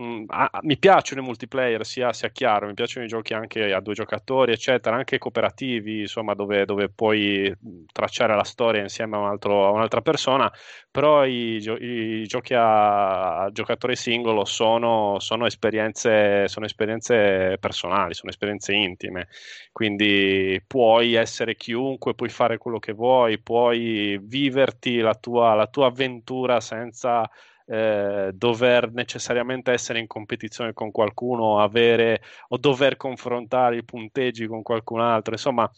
Mm, ah, mi piacciono i multiplayer, sia, sia, chiaro, mi piacciono i giochi anche a due giocatori, eccetera, anche cooperativi, insomma, dove, dove puoi mm, tracciare la storia insieme a, un altro, a un'altra persona, però i, i, giochi a, a giocatore singolo sono, sono, esperienze, sono esperienze personali, sono esperienze intime, quindi puoi essere chiunque, puoi fare quello che vuoi, puoi viverti la tua, la tua avventura senza eh, dover necessariamente essere in competizione con qualcuno, avere o dover confrontare i punteggi con qualcun altro, insomma,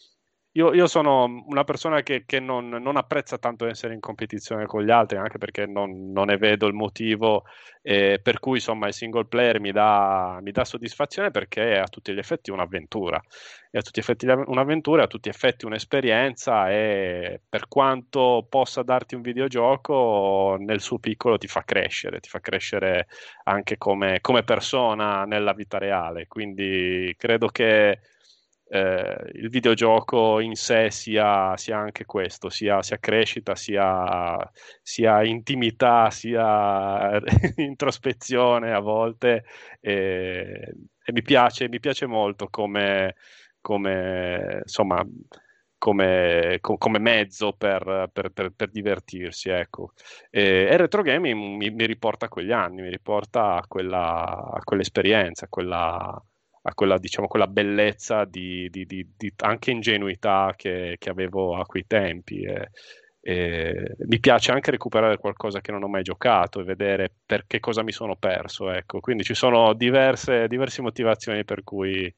io, io, sono una persona che, che non, non, apprezza tanto essere in competizione con gli altri, anche perché non, non ne vedo il motivo eh, per cui insomma il single player mi dà, mi dà, soddisfazione perché è a tutti gli effetti un'avventura. È a tutti gli effetti un'avventura, è a tutti gli effetti un'esperienza e per quanto possa darti un videogioco, nel suo piccolo ti fa crescere, ti fa crescere anche come, come persona nella vita reale. Quindi credo che eh, il videogioco in sé sia, sia anche questo, sia, sia crescita, sia, sia, intimità, sia introspezione a volte e, e mi, piace, mi, piace, molto come, come insomma come, come, mezzo per, per, per, per divertirsi. Ecco. E, e retro gaming mi, mi, riporta a quegli anni, mi riporta a, quella, a quell'esperienza, a quella, a quella, diciamo, quella bellezza di, di, di, di, anche ingenuità che, che, avevo a quei tempi. E, e mi piace anche recuperare qualcosa che non ho mai giocato e vedere per che cosa mi sono perso. Ecco. Quindi ci sono diverse, diverse motivazioni per cui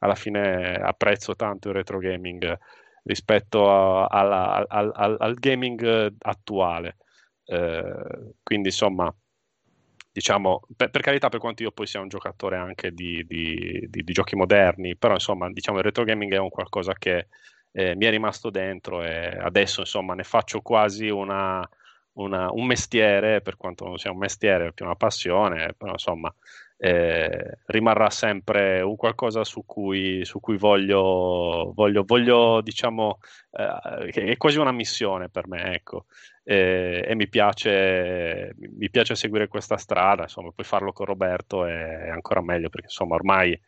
alla fine apprezzo tanto il retro gaming rispetto a, alla, al, al, al, gaming attuale. Eh, quindi insomma diciamo, per, per, carità, per quanto io poi sia un giocatore anche di, di, di, di, giochi moderni, però insomma, diciamo, il retro gaming è un qualcosa che eh, mi è rimasto dentro e adesso insomma ne faccio quasi una, una, un mestiere, per quanto non sia un mestiere, più una passione, però insomma eh, rimarrà sempre un qualcosa su cui, su cui voglio, voglio, voglio diciamo, eh, è quasi una missione per me, ecco. E, e mi, piace, mi, piace, seguire questa strada, insomma, poi farlo con Roberto è ancora meglio perché insomma ormai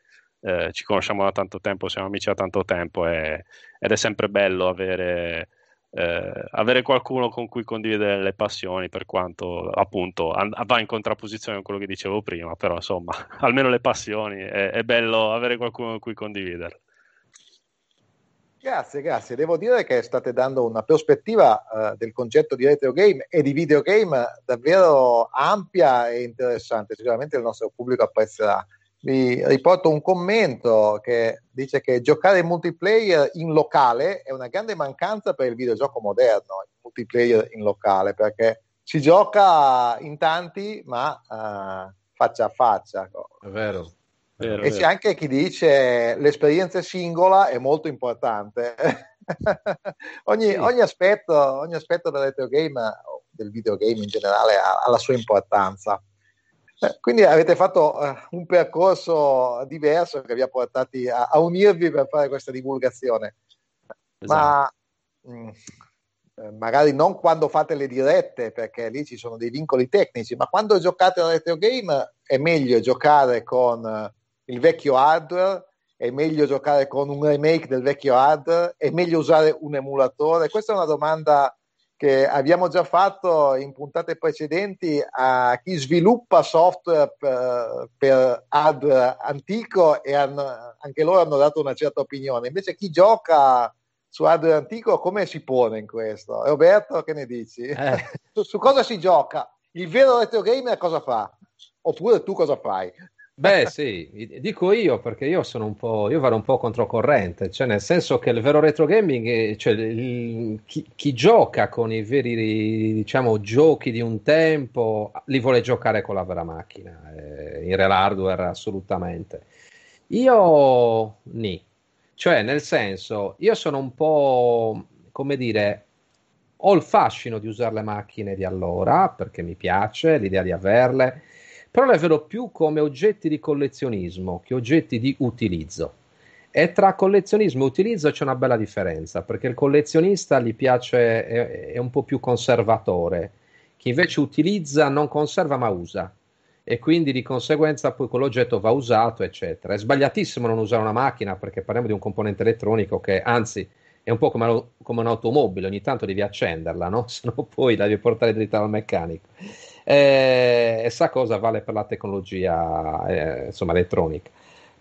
eh, ci conosciamo da tanto tempo, siamo amici da tanto tempo e, ed è sempre bello avere, eh, avere, qualcuno con cui condividere le passioni per quanto appunto va in contrapposizione con quello che dicevo prima, però insomma almeno le passioni è, è bello avere qualcuno con cui condividerle. Grazie, grazie. Devo dire che state dando una prospettiva uh, del concetto di retro game e di videogame davvero ampia e interessante. Sicuramente il nostro pubblico apprezzerà. Vi riporto un commento che dice che giocare in multiplayer in locale è una grande mancanza per il videogioco moderno, il multiplayer in locale, perché si gioca in tanti ma uh, faccia a faccia. È vero. Vero, e c'è anche chi dice l'esperienza singola è molto importante. ogni, sì. ogni, aspetto, ogni, aspetto, del retro game, del videogame in generale, ha, ha la sua importanza. Eh, quindi avete fatto uh, un percorso diverso che vi ha portati a, a unirvi per fare questa divulgazione. Esatto. Ma mh, mm, eh, magari non quando fate le dirette, perché lì ci sono dei vincoli tecnici, ma quando giocate a retro game è meglio giocare con il vecchio hardware, è meglio giocare con un remake del vecchio hardware, è meglio usare un emulatore? Questa è una domanda che abbiamo già fatto in puntate precedenti a chi sviluppa software per, per hardware antico e hanno, anche loro hanno dato una certa opinione. Invece chi gioca su hardware antico come si pone in questo? Roberto, che ne dici? Eh. su, su cosa si gioca? Il vero retro gamer cosa fa? Oppure tu cosa fai? Beh, sì, dico io perché io sono un po', io vado un po' controcorrente, cioè nel senso che il vero retro gaming, cioè il, chi, chi, gioca con i veri, diciamo, giochi di un tempo, li vuole giocare con la vera macchina, eh, in real hardware assolutamente. Io, ni, cioè nel senso, io sono un po', come dire, ho il fascino di usare le macchine di allora, perché mi piace l'idea di averle, però le vedo più come oggetti di collezionismo che oggetti di utilizzo. E tra collezionismo e utilizzo c'è una bella differenza, perché il collezionista gli piace, è, è un po' più conservatore, chi invece utilizza non conserva ma usa e quindi di conseguenza poi quell'oggetto va usato, eccetera. È sbagliatissimo non usare una macchina perché parliamo di un componente elettronico che anzi è un po' come, come un'automobile, ogni tanto devi accenderla, no? se no poi la devi portare dritta al meccanico. Eh, e sa cosa vale per la tecnologia eh, insomma, elettronica.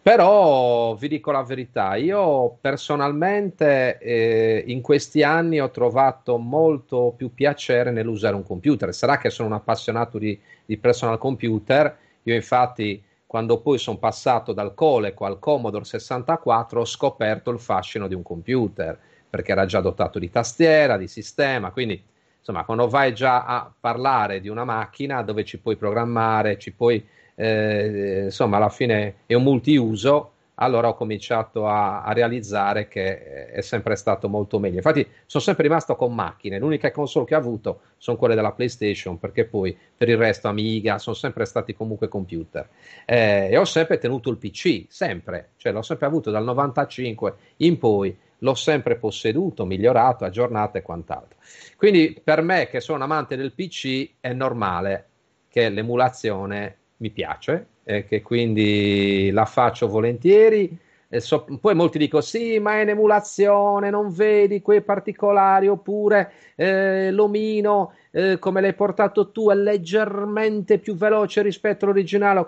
Però vi dico la verità, io personalmente eh, in questi anni ho trovato molto più piacere nell'usare un computer. Sarà che sono un appassionato di, di personal computer, io infatti quando poi sono passato dal Coleco al Commodore 64 ho scoperto il fascino di un computer perché era già dotato di tastiera, di sistema, quindi insomma quando vai già a parlare di una macchina dove ci puoi programmare, ci puoi, eh, insomma alla fine è un multiuso, allora ho cominciato a, a, realizzare che è sempre stato molto meglio. Infatti sono sempre rimasto con macchine, l'unica console che ho avuto sono quelle della PlayStation, perché poi per il resto Amiga sono sempre stati comunque computer. Eh, e ho sempre tenuto il PC, sempre, cioè l'ho sempre avuto dal 95 in poi, l'ho sempre posseduto, migliorato, aggiornato e quant'altro. Quindi per me che sono amante del PC è normale che l'emulazione mi piace, e che quindi la faccio volentieri. So, poi molti dicono sì, ma è un'emulazione, non vedi quei particolari, oppure eh, l'omino, eh, come l'hai portato tu, è leggermente più veloce rispetto all'originale.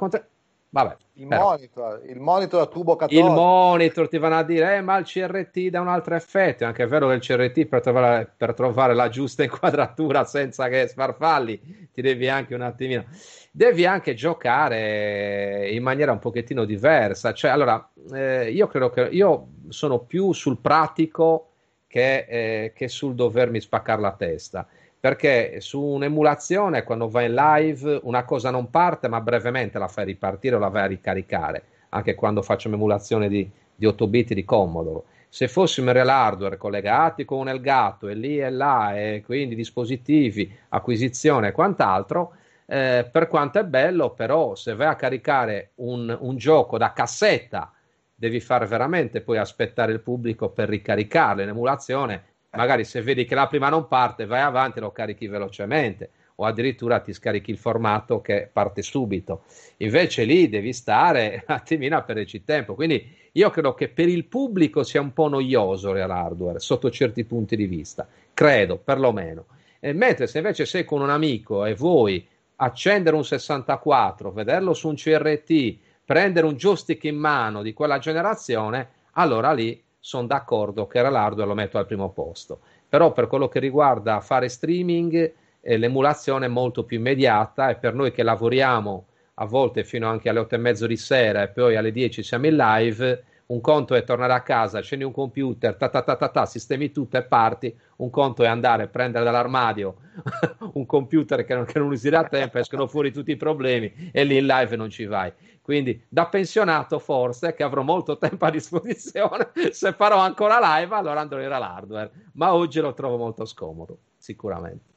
Vabbè, il, monitor, il monitor a tubo catodico. Il monitor ti vanno a dire, eh, ma il CRT dà un altro effetto. È anche vero che il CRT per trovare, per trovare la giusta inquadratura senza che sfarfalli ti devi anche un attimino devi anche giocare in maniera un pochettino diversa. Cioè, allora, eh, io credo che io sono più sul pratico che, eh, che sul dovermi spaccare la testa. Perché su un'emulazione, quando vai in live, una cosa non parte, ma brevemente la fai ripartire o la vai a ricaricare. Anche quando faccio un'emulazione di, di 8 bit di Commodore se fossimo in real hardware collegati con un Elgato e lì e là e quindi dispositivi, acquisizione e quant'altro, eh, per quanto è bello, però se vai a caricare un, un, gioco da cassetta, devi fare veramente poi aspettare il pubblico per ricaricarlo in emulazione. Magari se vedi che la prima non parte, vai avanti e lo carichi velocemente o addirittura ti scarichi il formato che parte subito. Invece lì devi stare un attimino a perderci tempo. Quindi io credo che per il pubblico sia un po' noioso real hardware sotto certi punti di vista, credo perlomeno. E mentre se invece sei con un amico e voi accendere un 64, vederlo su un CRT, prendere un joystick in mano di quella generazione, allora lì sono d'accordo che era l'hardware lo metto al primo posto. Però per quello che riguarda fare streaming, eh, l'emulazione è molto più immediata e per noi che lavoriamo a volte fino anche alle 8 e mezzo di sera e poi alle 10 siamo in live, un conto è tornare a casa, accendi un computer, ta ta ta ta, ta sistemi tutto e parti, un conto è andare a prendere dall'armadio un computer che non, che non usi da tempo, escono fuori tutti i problemi e lì in live non ci vai. Quindi da pensionato forse, che avrò molto tempo a disposizione, se farò ancora live allora andrò in l'hardware, ma oggi lo trovo molto scomodo, sicuramente.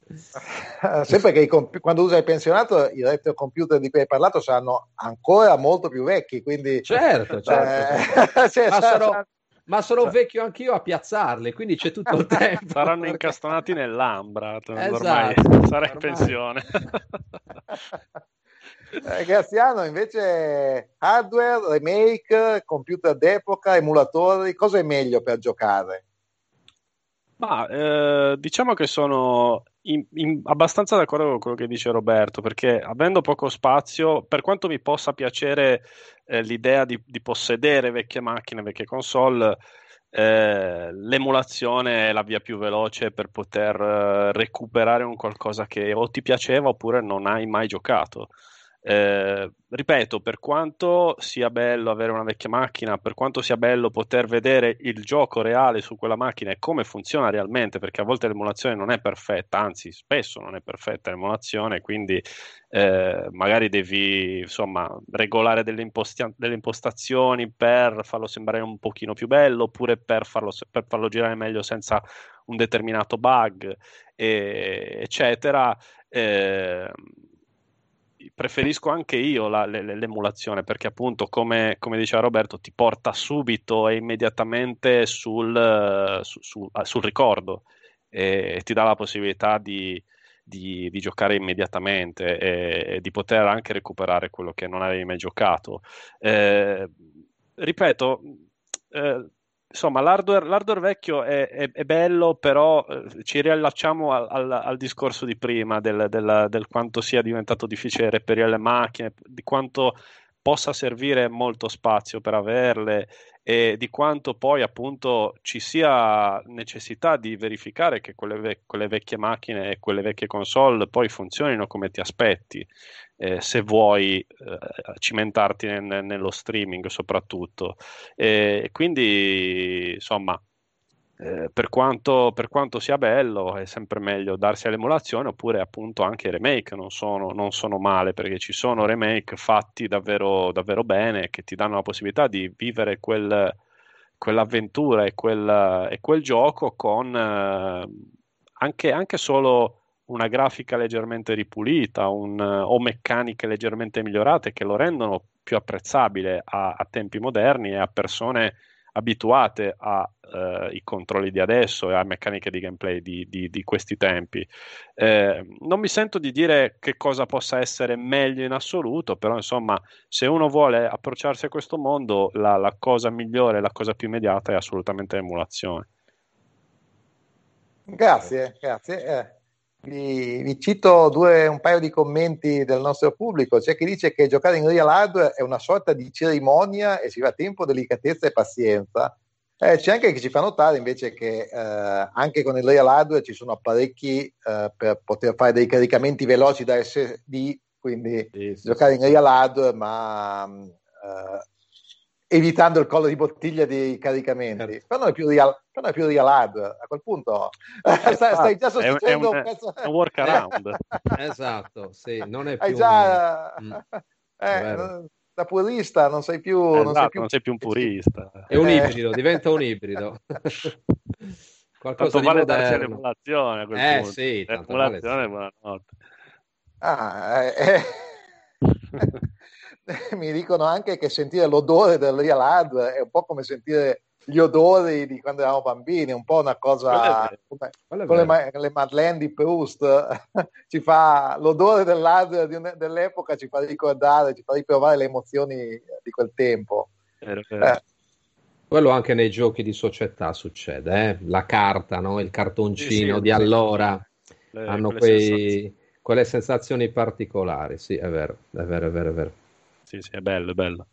Sempre che comp- quando usa il pensionato i retro computer di cui hai parlato saranno ancora molto più vecchi, quindi... Certo, certo. Eh, cioè, ma, sarò, ma, sono, vecchio anch'io a piazzarli, quindi c'è tutto il tempo. Saranno perché... incastonati nell'ambra, esatto, ormai sarà in pensione. Eh, Graziano invece hardware, remake, computer d'epoca, emulatori, cosa è meglio per giocare? Ma eh, diciamo che sono in, in, abbastanza d'accordo con quello che dice Roberto, perché avendo poco spazio, per quanto mi possa piacere eh, l'idea di, di, possedere vecchie macchine, vecchie console, eh, l'emulazione è la via più veloce per poter eh, recuperare un qualcosa che o ti piaceva oppure non hai mai giocato. Eh, ripeto, per quanto sia bello avere una vecchia macchina, per quanto sia bello poter vedere il gioco reale su quella macchina e come funziona realmente, perché a volte l'emulazione non è perfetta, anzi spesso non è perfetta l'emulazione, quindi eh, magari devi insomma regolare delle, imposti- delle, impostazioni per farlo sembrare un pochino più bello oppure per farlo, per farlo girare meglio senza un determinato bug, e, eccetera. Eh, preferisco anche io la, l'emulazione perché appunto come, come, diceva Roberto ti porta subito e immediatamente sul, su, su, sul ricordo e, e, ti dà la possibilità di, di, di giocare immediatamente e, e, di poter anche recuperare quello che non avevi mai giocato. Eh, ripeto, eh, insomma, l'hardware, l'hardware vecchio è, è, è, bello, però eh, ci riallacciamo al, al, al, discorso di prima del, del, del, quanto sia diventato difficile reperire le macchine, di quanto possa servire molto spazio per averle e di quanto poi appunto ci sia necessità di verificare che quelle, ve- quelle vecchie macchine e quelle vecchie console poi funzionino come ti aspetti eh, se vuoi eh, cimentarti nel, nello streaming soprattutto. E quindi, insomma, eh, per, quanto, per, quanto, sia bello, è sempre meglio darsi all'emulazione, oppure appunto anche i remake non sono, non sono male, perché ci sono remake fatti davvero, davvero bene che ti danno la possibilità di vivere quel, quell'avventura e quel, e quel, gioco con eh, anche, anche, solo una grafica leggermente ripulita un, o meccaniche leggermente migliorate che lo rendono più apprezzabile a, a tempi moderni e a persone abituate ai eh, controlli di adesso e a meccaniche di gameplay di, di, di questi tempi. Eh, non mi sento di dire che cosa possa essere meglio in assoluto, però insomma, se uno vuole approcciarsi a questo mondo, la, la cosa migliore, la cosa più immediata è assolutamente l'emulazione. Grazie, grazie. Eh. Vi, vi, cito due, un paio di commenti del nostro pubblico. C'è chi dice che giocare in real hardware è una sorta di cerimonia e ci va tempo, delicatezza e pazienza. Eh, c'è anche chi ci fa notare invece che eh, anche con il real hardware ci sono apparecchi eh, per poter fare dei caricamenti veloci da SD, quindi sì, sì, giocare sì. in real hardware, ma eh, evitando il collo di bottiglia dei caricamenti. Certo. Però non è più real, però è più real hardware. A quel punto stai, stai già sostituendo un, un, è un workaround. esatto, sì, non è più... Hai già... Un... Mm. Eh, da purista non sei più... Esatto, non, sei più... non sei più un purista. È un ibrido, diventa un ibrido. Qualcosa tanto vale darsi l'emulazione a quel eh, punto. Sì, l'emulazione, vale, sì. buonanotte. Ah, eh, eh. mi dicono anche che sentire l'odore del real hardware è un po' come sentire gli odori di quando eravamo bambini, un po' una cosa come, con le, le, Madeleine di Proust, ci fa l'odore dell'hardware un, dell'epoca ci fa ricordare, ci fa riprovare le emozioni di quel tempo. Eh. Quello anche nei giochi di società succede, eh? la carta, no? il cartoncino sì, sì, di allora, le, hanno quei, sensazioni. quelle sensazioni particolari, sì, è vero, è vero, è vero, è vero sì, sì, è bello, è bello.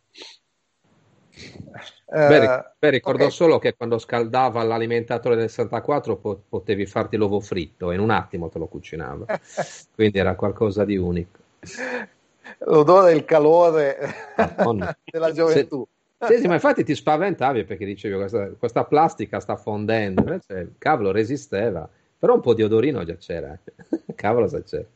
Uh, beh, beh, ricordo okay. solo che quando scaldava l'alimentatore del 64 po- potevi farti l'uovo fritto e in un attimo te lo cucinava. Quindi era qualcosa di unico. L'odore e il calore della gioventù. Se, sì, ma infatti ti spaventavi perché dicevi questa, questa plastica sta fondendo, invece il cavolo resisteva, però un po' di odorino già c'era. cavolo se c'era.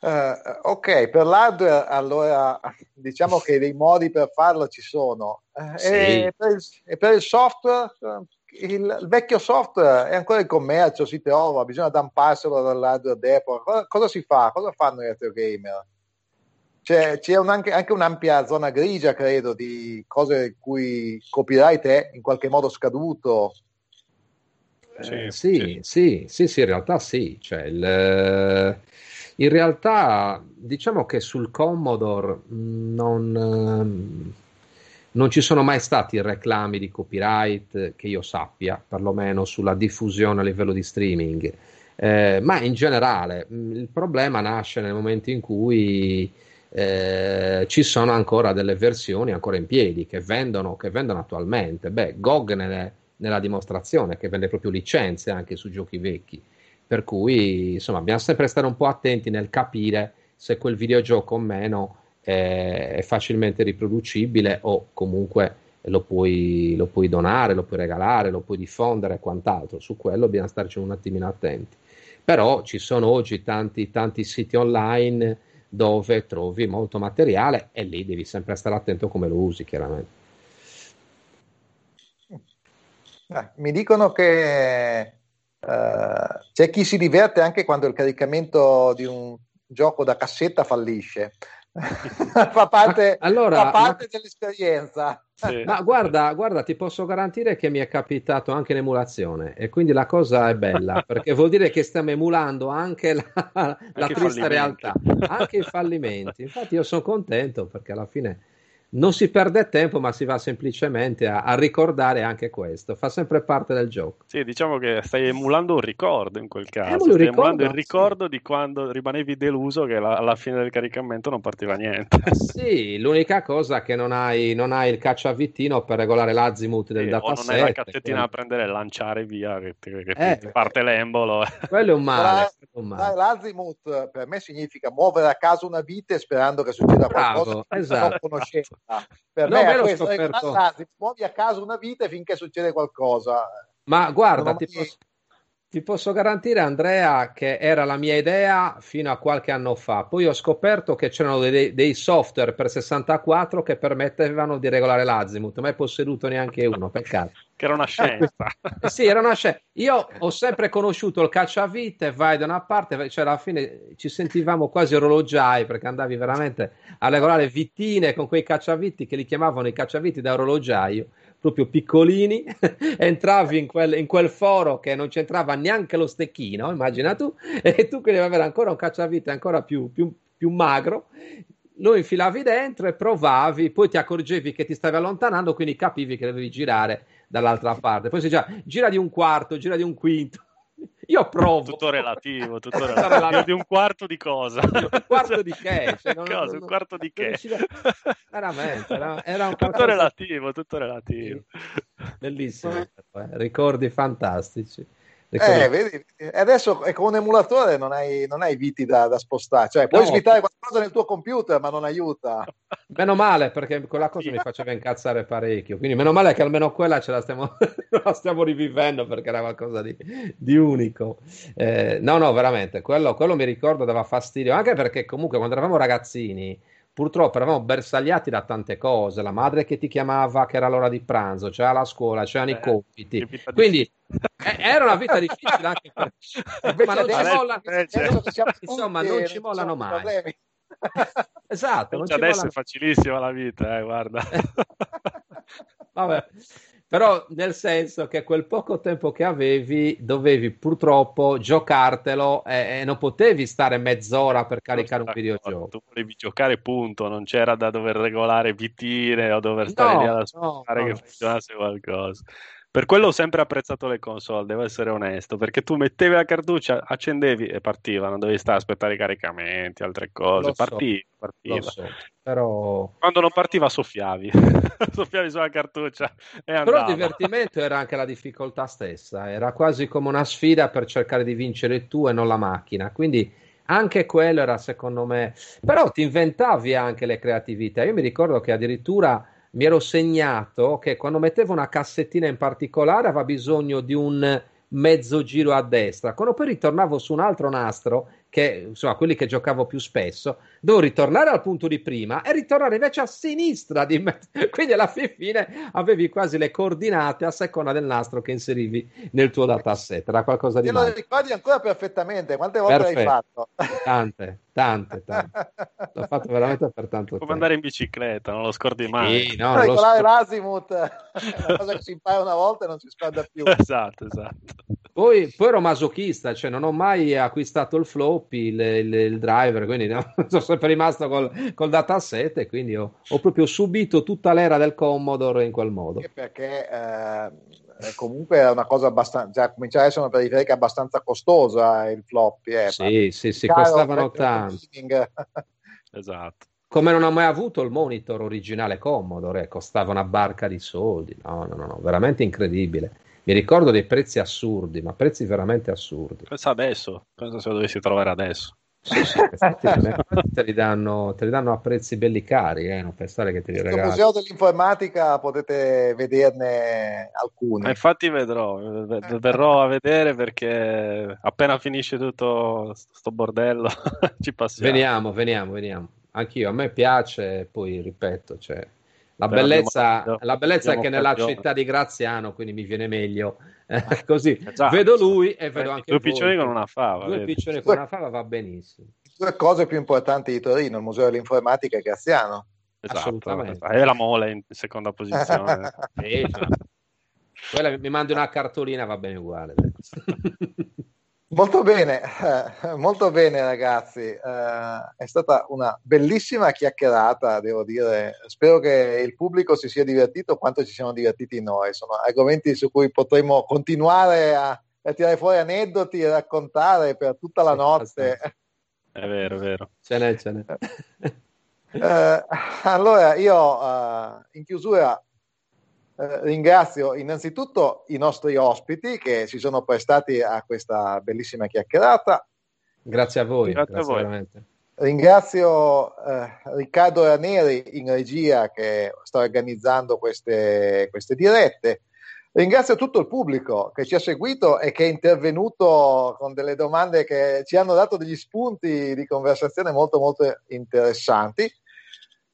Uh, ok, per l'hardware allora diciamo che dei modi per farlo ci sono. Uh, sì. e, per il, e, per il, software, il, il, vecchio software è ancora in commercio, si trova, bisogna damparselo dall'hardware depot. Cosa, cosa, si fa? Cosa fanno i retro gamer? C'è, c'è un, anche, anche, un'ampia zona grigia, credo, di cose in cui copyright è in qualche modo scaduto. Eh, sì, sì, sì, sì, in realtà sì. Cioè, il, in realtà diciamo che sul Commodore non, ehm, non ci sono mai stati reclami di copyright che io sappia, perlomeno sulla diffusione a livello di streaming. Eh, ma in generale il problema nasce nel momento in cui eh, ci sono ancora delle versioni ancora in piedi che vendono, che vendono attualmente. Beh, GOG nelle, nella dimostrazione che vende proprio licenze anche su giochi vecchi. Per cui, insomma, bisogna sempre stare un po' attenti nel capire se quel videogioco o meno è, facilmente riproducibile o comunque lo puoi, lo puoi, donare, lo puoi regalare, lo puoi diffondere e quant'altro. Su quello bisogna starci un attimino attenti. Però ci sono oggi tanti, tanti siti online dove trovi molto materiale e lì devi sempre stare attento come lo usi, chiaramente. Eh, mi dicono che Uh, c'è chi si diverte anche quando il caricamento di un gioco da cassetta fallisce. fa parte, allora, fa parte ma... dell'esperienza. Sì. Ma guarda, guarda, ti posso garantire che mi è capitato anche in emulazione e quindi la cosa è bella perché vuol dire che stiamo emulando anche la, la anche triste realtà, anche i fallimenti. Infatti, io sono contento perché alla fine non si perde tempo, ma si va semplicemente a, a, ricordare anche questo. Fa sempre parte del gioco. Sì, diciamo che stai emulando un ricordo in quel caso. Stai ricordo, emulando il ricordo sì. di quando rimanevi deluso che la, alla fine del caricamento non partiva niente. sì, l'unica cosa è che non hai, non hai il cacciavittino per regolare l'azimut del sì, dataset. non hai la cassettina che... da prendere e lanciare via, che, che, che eh, parte l'embolo. Quello è un male. un male. L'azimut per me significa muovere a caso una vite sperando che succeda qualcosa Bravo, esatto. non conoscente. Per no, me, me questo scoperto... è muovi a caso una vita finché succede qualcosa. Ma guarda, ti posso, ti posso, garantire, Andrea, che era la mia idea fino a qualche anno fa. Poi ho scoperto che c'erano dei, dei software per 64 che permettevano di regolare l'azimut, mai posseduto neanche uno, peccato. Che era una scienza. Eh sì, era una scienza. Io ho sempre conosciuto il cacciavite, vai da una parte, cioè alla fine ci sentivamo quasi orologiai perché andavi veramente a regolare vittine con quei cacciaviti che li chiamavano i cacciaviti da orologiaio proprio piccolini, entravi in quel, in quel, foro che non c'entrava neanche lo stecchino, immagina tu, e tu devi avere ancora un cacciavite ancora più, più, più magro, lo infilavi dentro e provavi, poi ti accorgevi che ti stavi allontanando, quindi capivi che dovevi girare dall'altra parte. Poi si già gira di un quarto, gira di un quinto. Io provo. Tutto relativo, tutto relativo. di un quarto di cosa? Un quarto di che? Cioè, non, cosa? Non, un quarto di che? Veramente, era, era un tutto relativo, tutto relativo. Bellissimo, eh. ricordi fantastici. Eh, vedi, adesso con un emulatore non hai, non hai viti da, da, spostare, cioè puoi no. svitare qualcosa nel tuo computer, ma non aiuta. Meno male, perché quella cosa mi faceva incazzare parecchio. Quindi, meno male che almeno quella ce la stiamo, la stiamo rivivendo perché era qualcosa di, di unico. Eh, no, no, veramente, quello, quello mi ricordo dava fastidio, anche perché comunque quando eravamo ragazzini purtroppo eravamo bersagliati da tante cose, la madre che ti chiamava che era l'ora di pranzo, c'era la scuola, c'erano eh, i compiti, quindi eh, era una vita difficile anche per... ma non ci molla... insomma non ci mollano mai. esatto, adesso mollano... è facilissima la vita, eh, guarda. Vabbè. Però nel senso che quel poco tempo che avevi dovevi purtroppo giocartelo e, e non potevi stare mezz'ora per caricare un videogioco. Tu volevi giocare punto, non c'era da dover regolare vitine o dover stare no, lì ad aspettare no, che no. funzionasse qualcosa. Per quello ho sempre apprezzato le console, devo essere onesto, perché tu mettevi la cartuccia, accendevi e partiva, non dovevi stare a aspettare i caricamenti, altre cose, partiva, so, partiva. So, però... Quando non partiva soffiavi, soffiavi sulla cartuccia e andava. Però il divertimento era anche la difficoltà stessa, era quasi come una sfida per cercare di vincere tu e non la macchina, quindi anche quello era secondo me... Però ti inventavi anche le creatività, io mi ricordo che addirittura mi ero segnato che quando mettevo una cassettina in particolare aveva bisogno di un mezzo giro a destra. Quando poi ritornavo su un altro nastro, che insomma quelli che giocavo più spesso, dovevo ritornare al punto di prima e ritornare invece a sinistra di me. Quindi alla fine avevi quasi le coordinate a seconda del nastro che inserivi nel tuo dataset. Era qualcosa di Te lo ricordi ancora perfettamente? Quante volte Perfetto. l'hai fatto? Tante, tante, tante. L'ho fatto veramente per tanto Come tempo. andare in bicicletta, non lo scordi mai. Sì, no, Regolare scor- l'azimut è una cosa che si impara una volta e non si scorda più. Esatto, esatto. Poi, poi, ero masochista, cioè non ho mai acquistato il floppy, il, il, il driver, quindi no, sono sempre rimasto col, col dataset e quindi ho, ho, proprio subito tutta l'era del Commodore in quel modo. Perché eh, comunque è una cosa abbastanza, cioè, comincia a essere una periferica abbastanza costosa il floppy. Eh, sì, sì, sì, costavano tanto. esatto. Come non ho mai avuto il monitor originale Commodore, costava una barca di soldi, no, no, no, no veramente incredibile mi ricordo dei prezzi assurdi, ma prezzi veramente assurdi. Pensa adesso, pensa se lo dovessi trovare adesso. Sì, sì, te, li danno, te li danno a prezzi belli cari, eh, non pensare che te li regalano. Nel museo dell'informatica potete vederne alcuni. Ma infatti vedrò, verrò a vedere perché appena finisce tutto sto bordello ci passiamo. Veniamo, veniamo, veniamo. Anch'io, a me piace, poi ripeto, cioè, la bellezza, abbiamo, la bellezza è che nella città di Graziano, quindi mi viene meglio. Eh, così esatto. vedo lui e vedo anche due piccioni con una fava. Due vedi. piccioni con una fava va benissimo. Due cose più importanti di Torino, il Museo dell'Informatica e Graziano. Esatto, Assolutamente. E la Mole in seconda posizione. cioè. Quella mi mandi una cartolina, va bene uguale. Molto bene, eh, molto bene ragazzi, eh, è stata una bellissima chiacchierata, devo dire, spero che il pubblico si sia divertito quanto ci siamo divertiti noi, sono argomenti su cui potremo continuare a, a tirare fuori aneddoti e raccontare per tutta la notte. È vero, è vero. Ce n'è, ce n'è. Eh, allora, io eh, in chiusura eh, ringrazio innanzitutto i nostri ospiti che si sono prestati a questa bellissima chiacchierata. Grazie a voi. Grazie, grazie a voi. Ringrazio eh, Riccardo Raneri in regia che sta organizzando queste, queste dirette. Ringrazio tutto il pubblico che ci ha seguito e che è intervenuto con delle domande che ci hanno dato degli spunti di conversazione molto molto interessanti.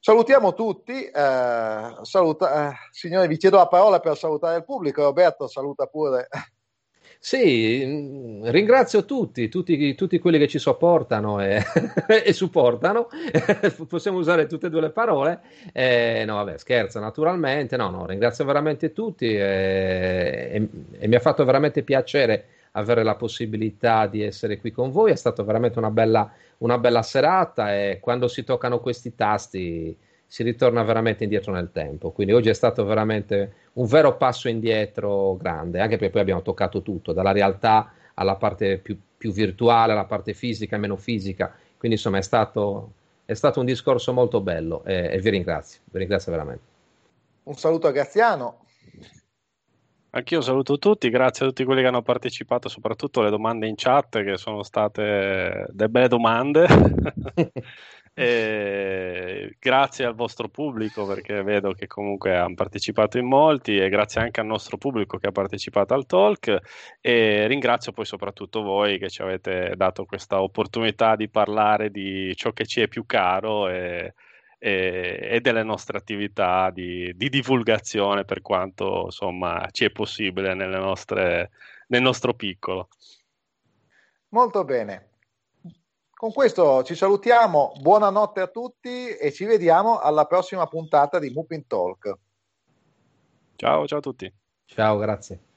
Salutiamo tutti, eh, saluta, eh, signore vi chiedo la parola per salutare il pubblico, Roberto saluta pure. Sì, mm, ringrazio tutti, tutti, tutti quelli che ci sopportano e, e supportano, possiamo usare tutte e due le parole, eh, no vabbè scherzo naturalmente, no no ringrazio veramente tutti e, e, e mi ha fatto veramente piacere avere la possibilità di essere qui con voi, è stata veramente una bella, una bella serata e quando si toccano questi tasti si ritorna veramente indietro nel tempo. Quindi oggi è stato veramente un vero passo indietro grande, anche perché poi abbiamo toccato tutto, dalla realtà alla parte più, più virtuale, alla parte fisica meno fisica. Quindi insomma è stato, è stato un discorso molto bello e, e vi ringrazio, vi ringrazio veramente. Un saluto a Graziano. Anch'io saluto tutti, grazie a tutti quelli che hanno partecipato, soprattutto le domande in chat che sono state delle belle domande. E grazie al vostro pubblico perché vedo che comunque hanno partecipato in molti e grazie anche al nostro pubblico che ha partecipato al talk e ringrazio poi soprattutto voi che ci avete dato questa opportunità di parlare di ciò che ci è più caro e, e, e delle nostre attività di, di, divulgazione per quanto insomma ci è possibile nostre, nel nostro piccolo. Molto bene. Con questo ci salutiamo, buonanotte a tutti e ci vediamo alla prossima puntata di Mupin Talk. Ciao, ciao a tutti. Ciao, grazie.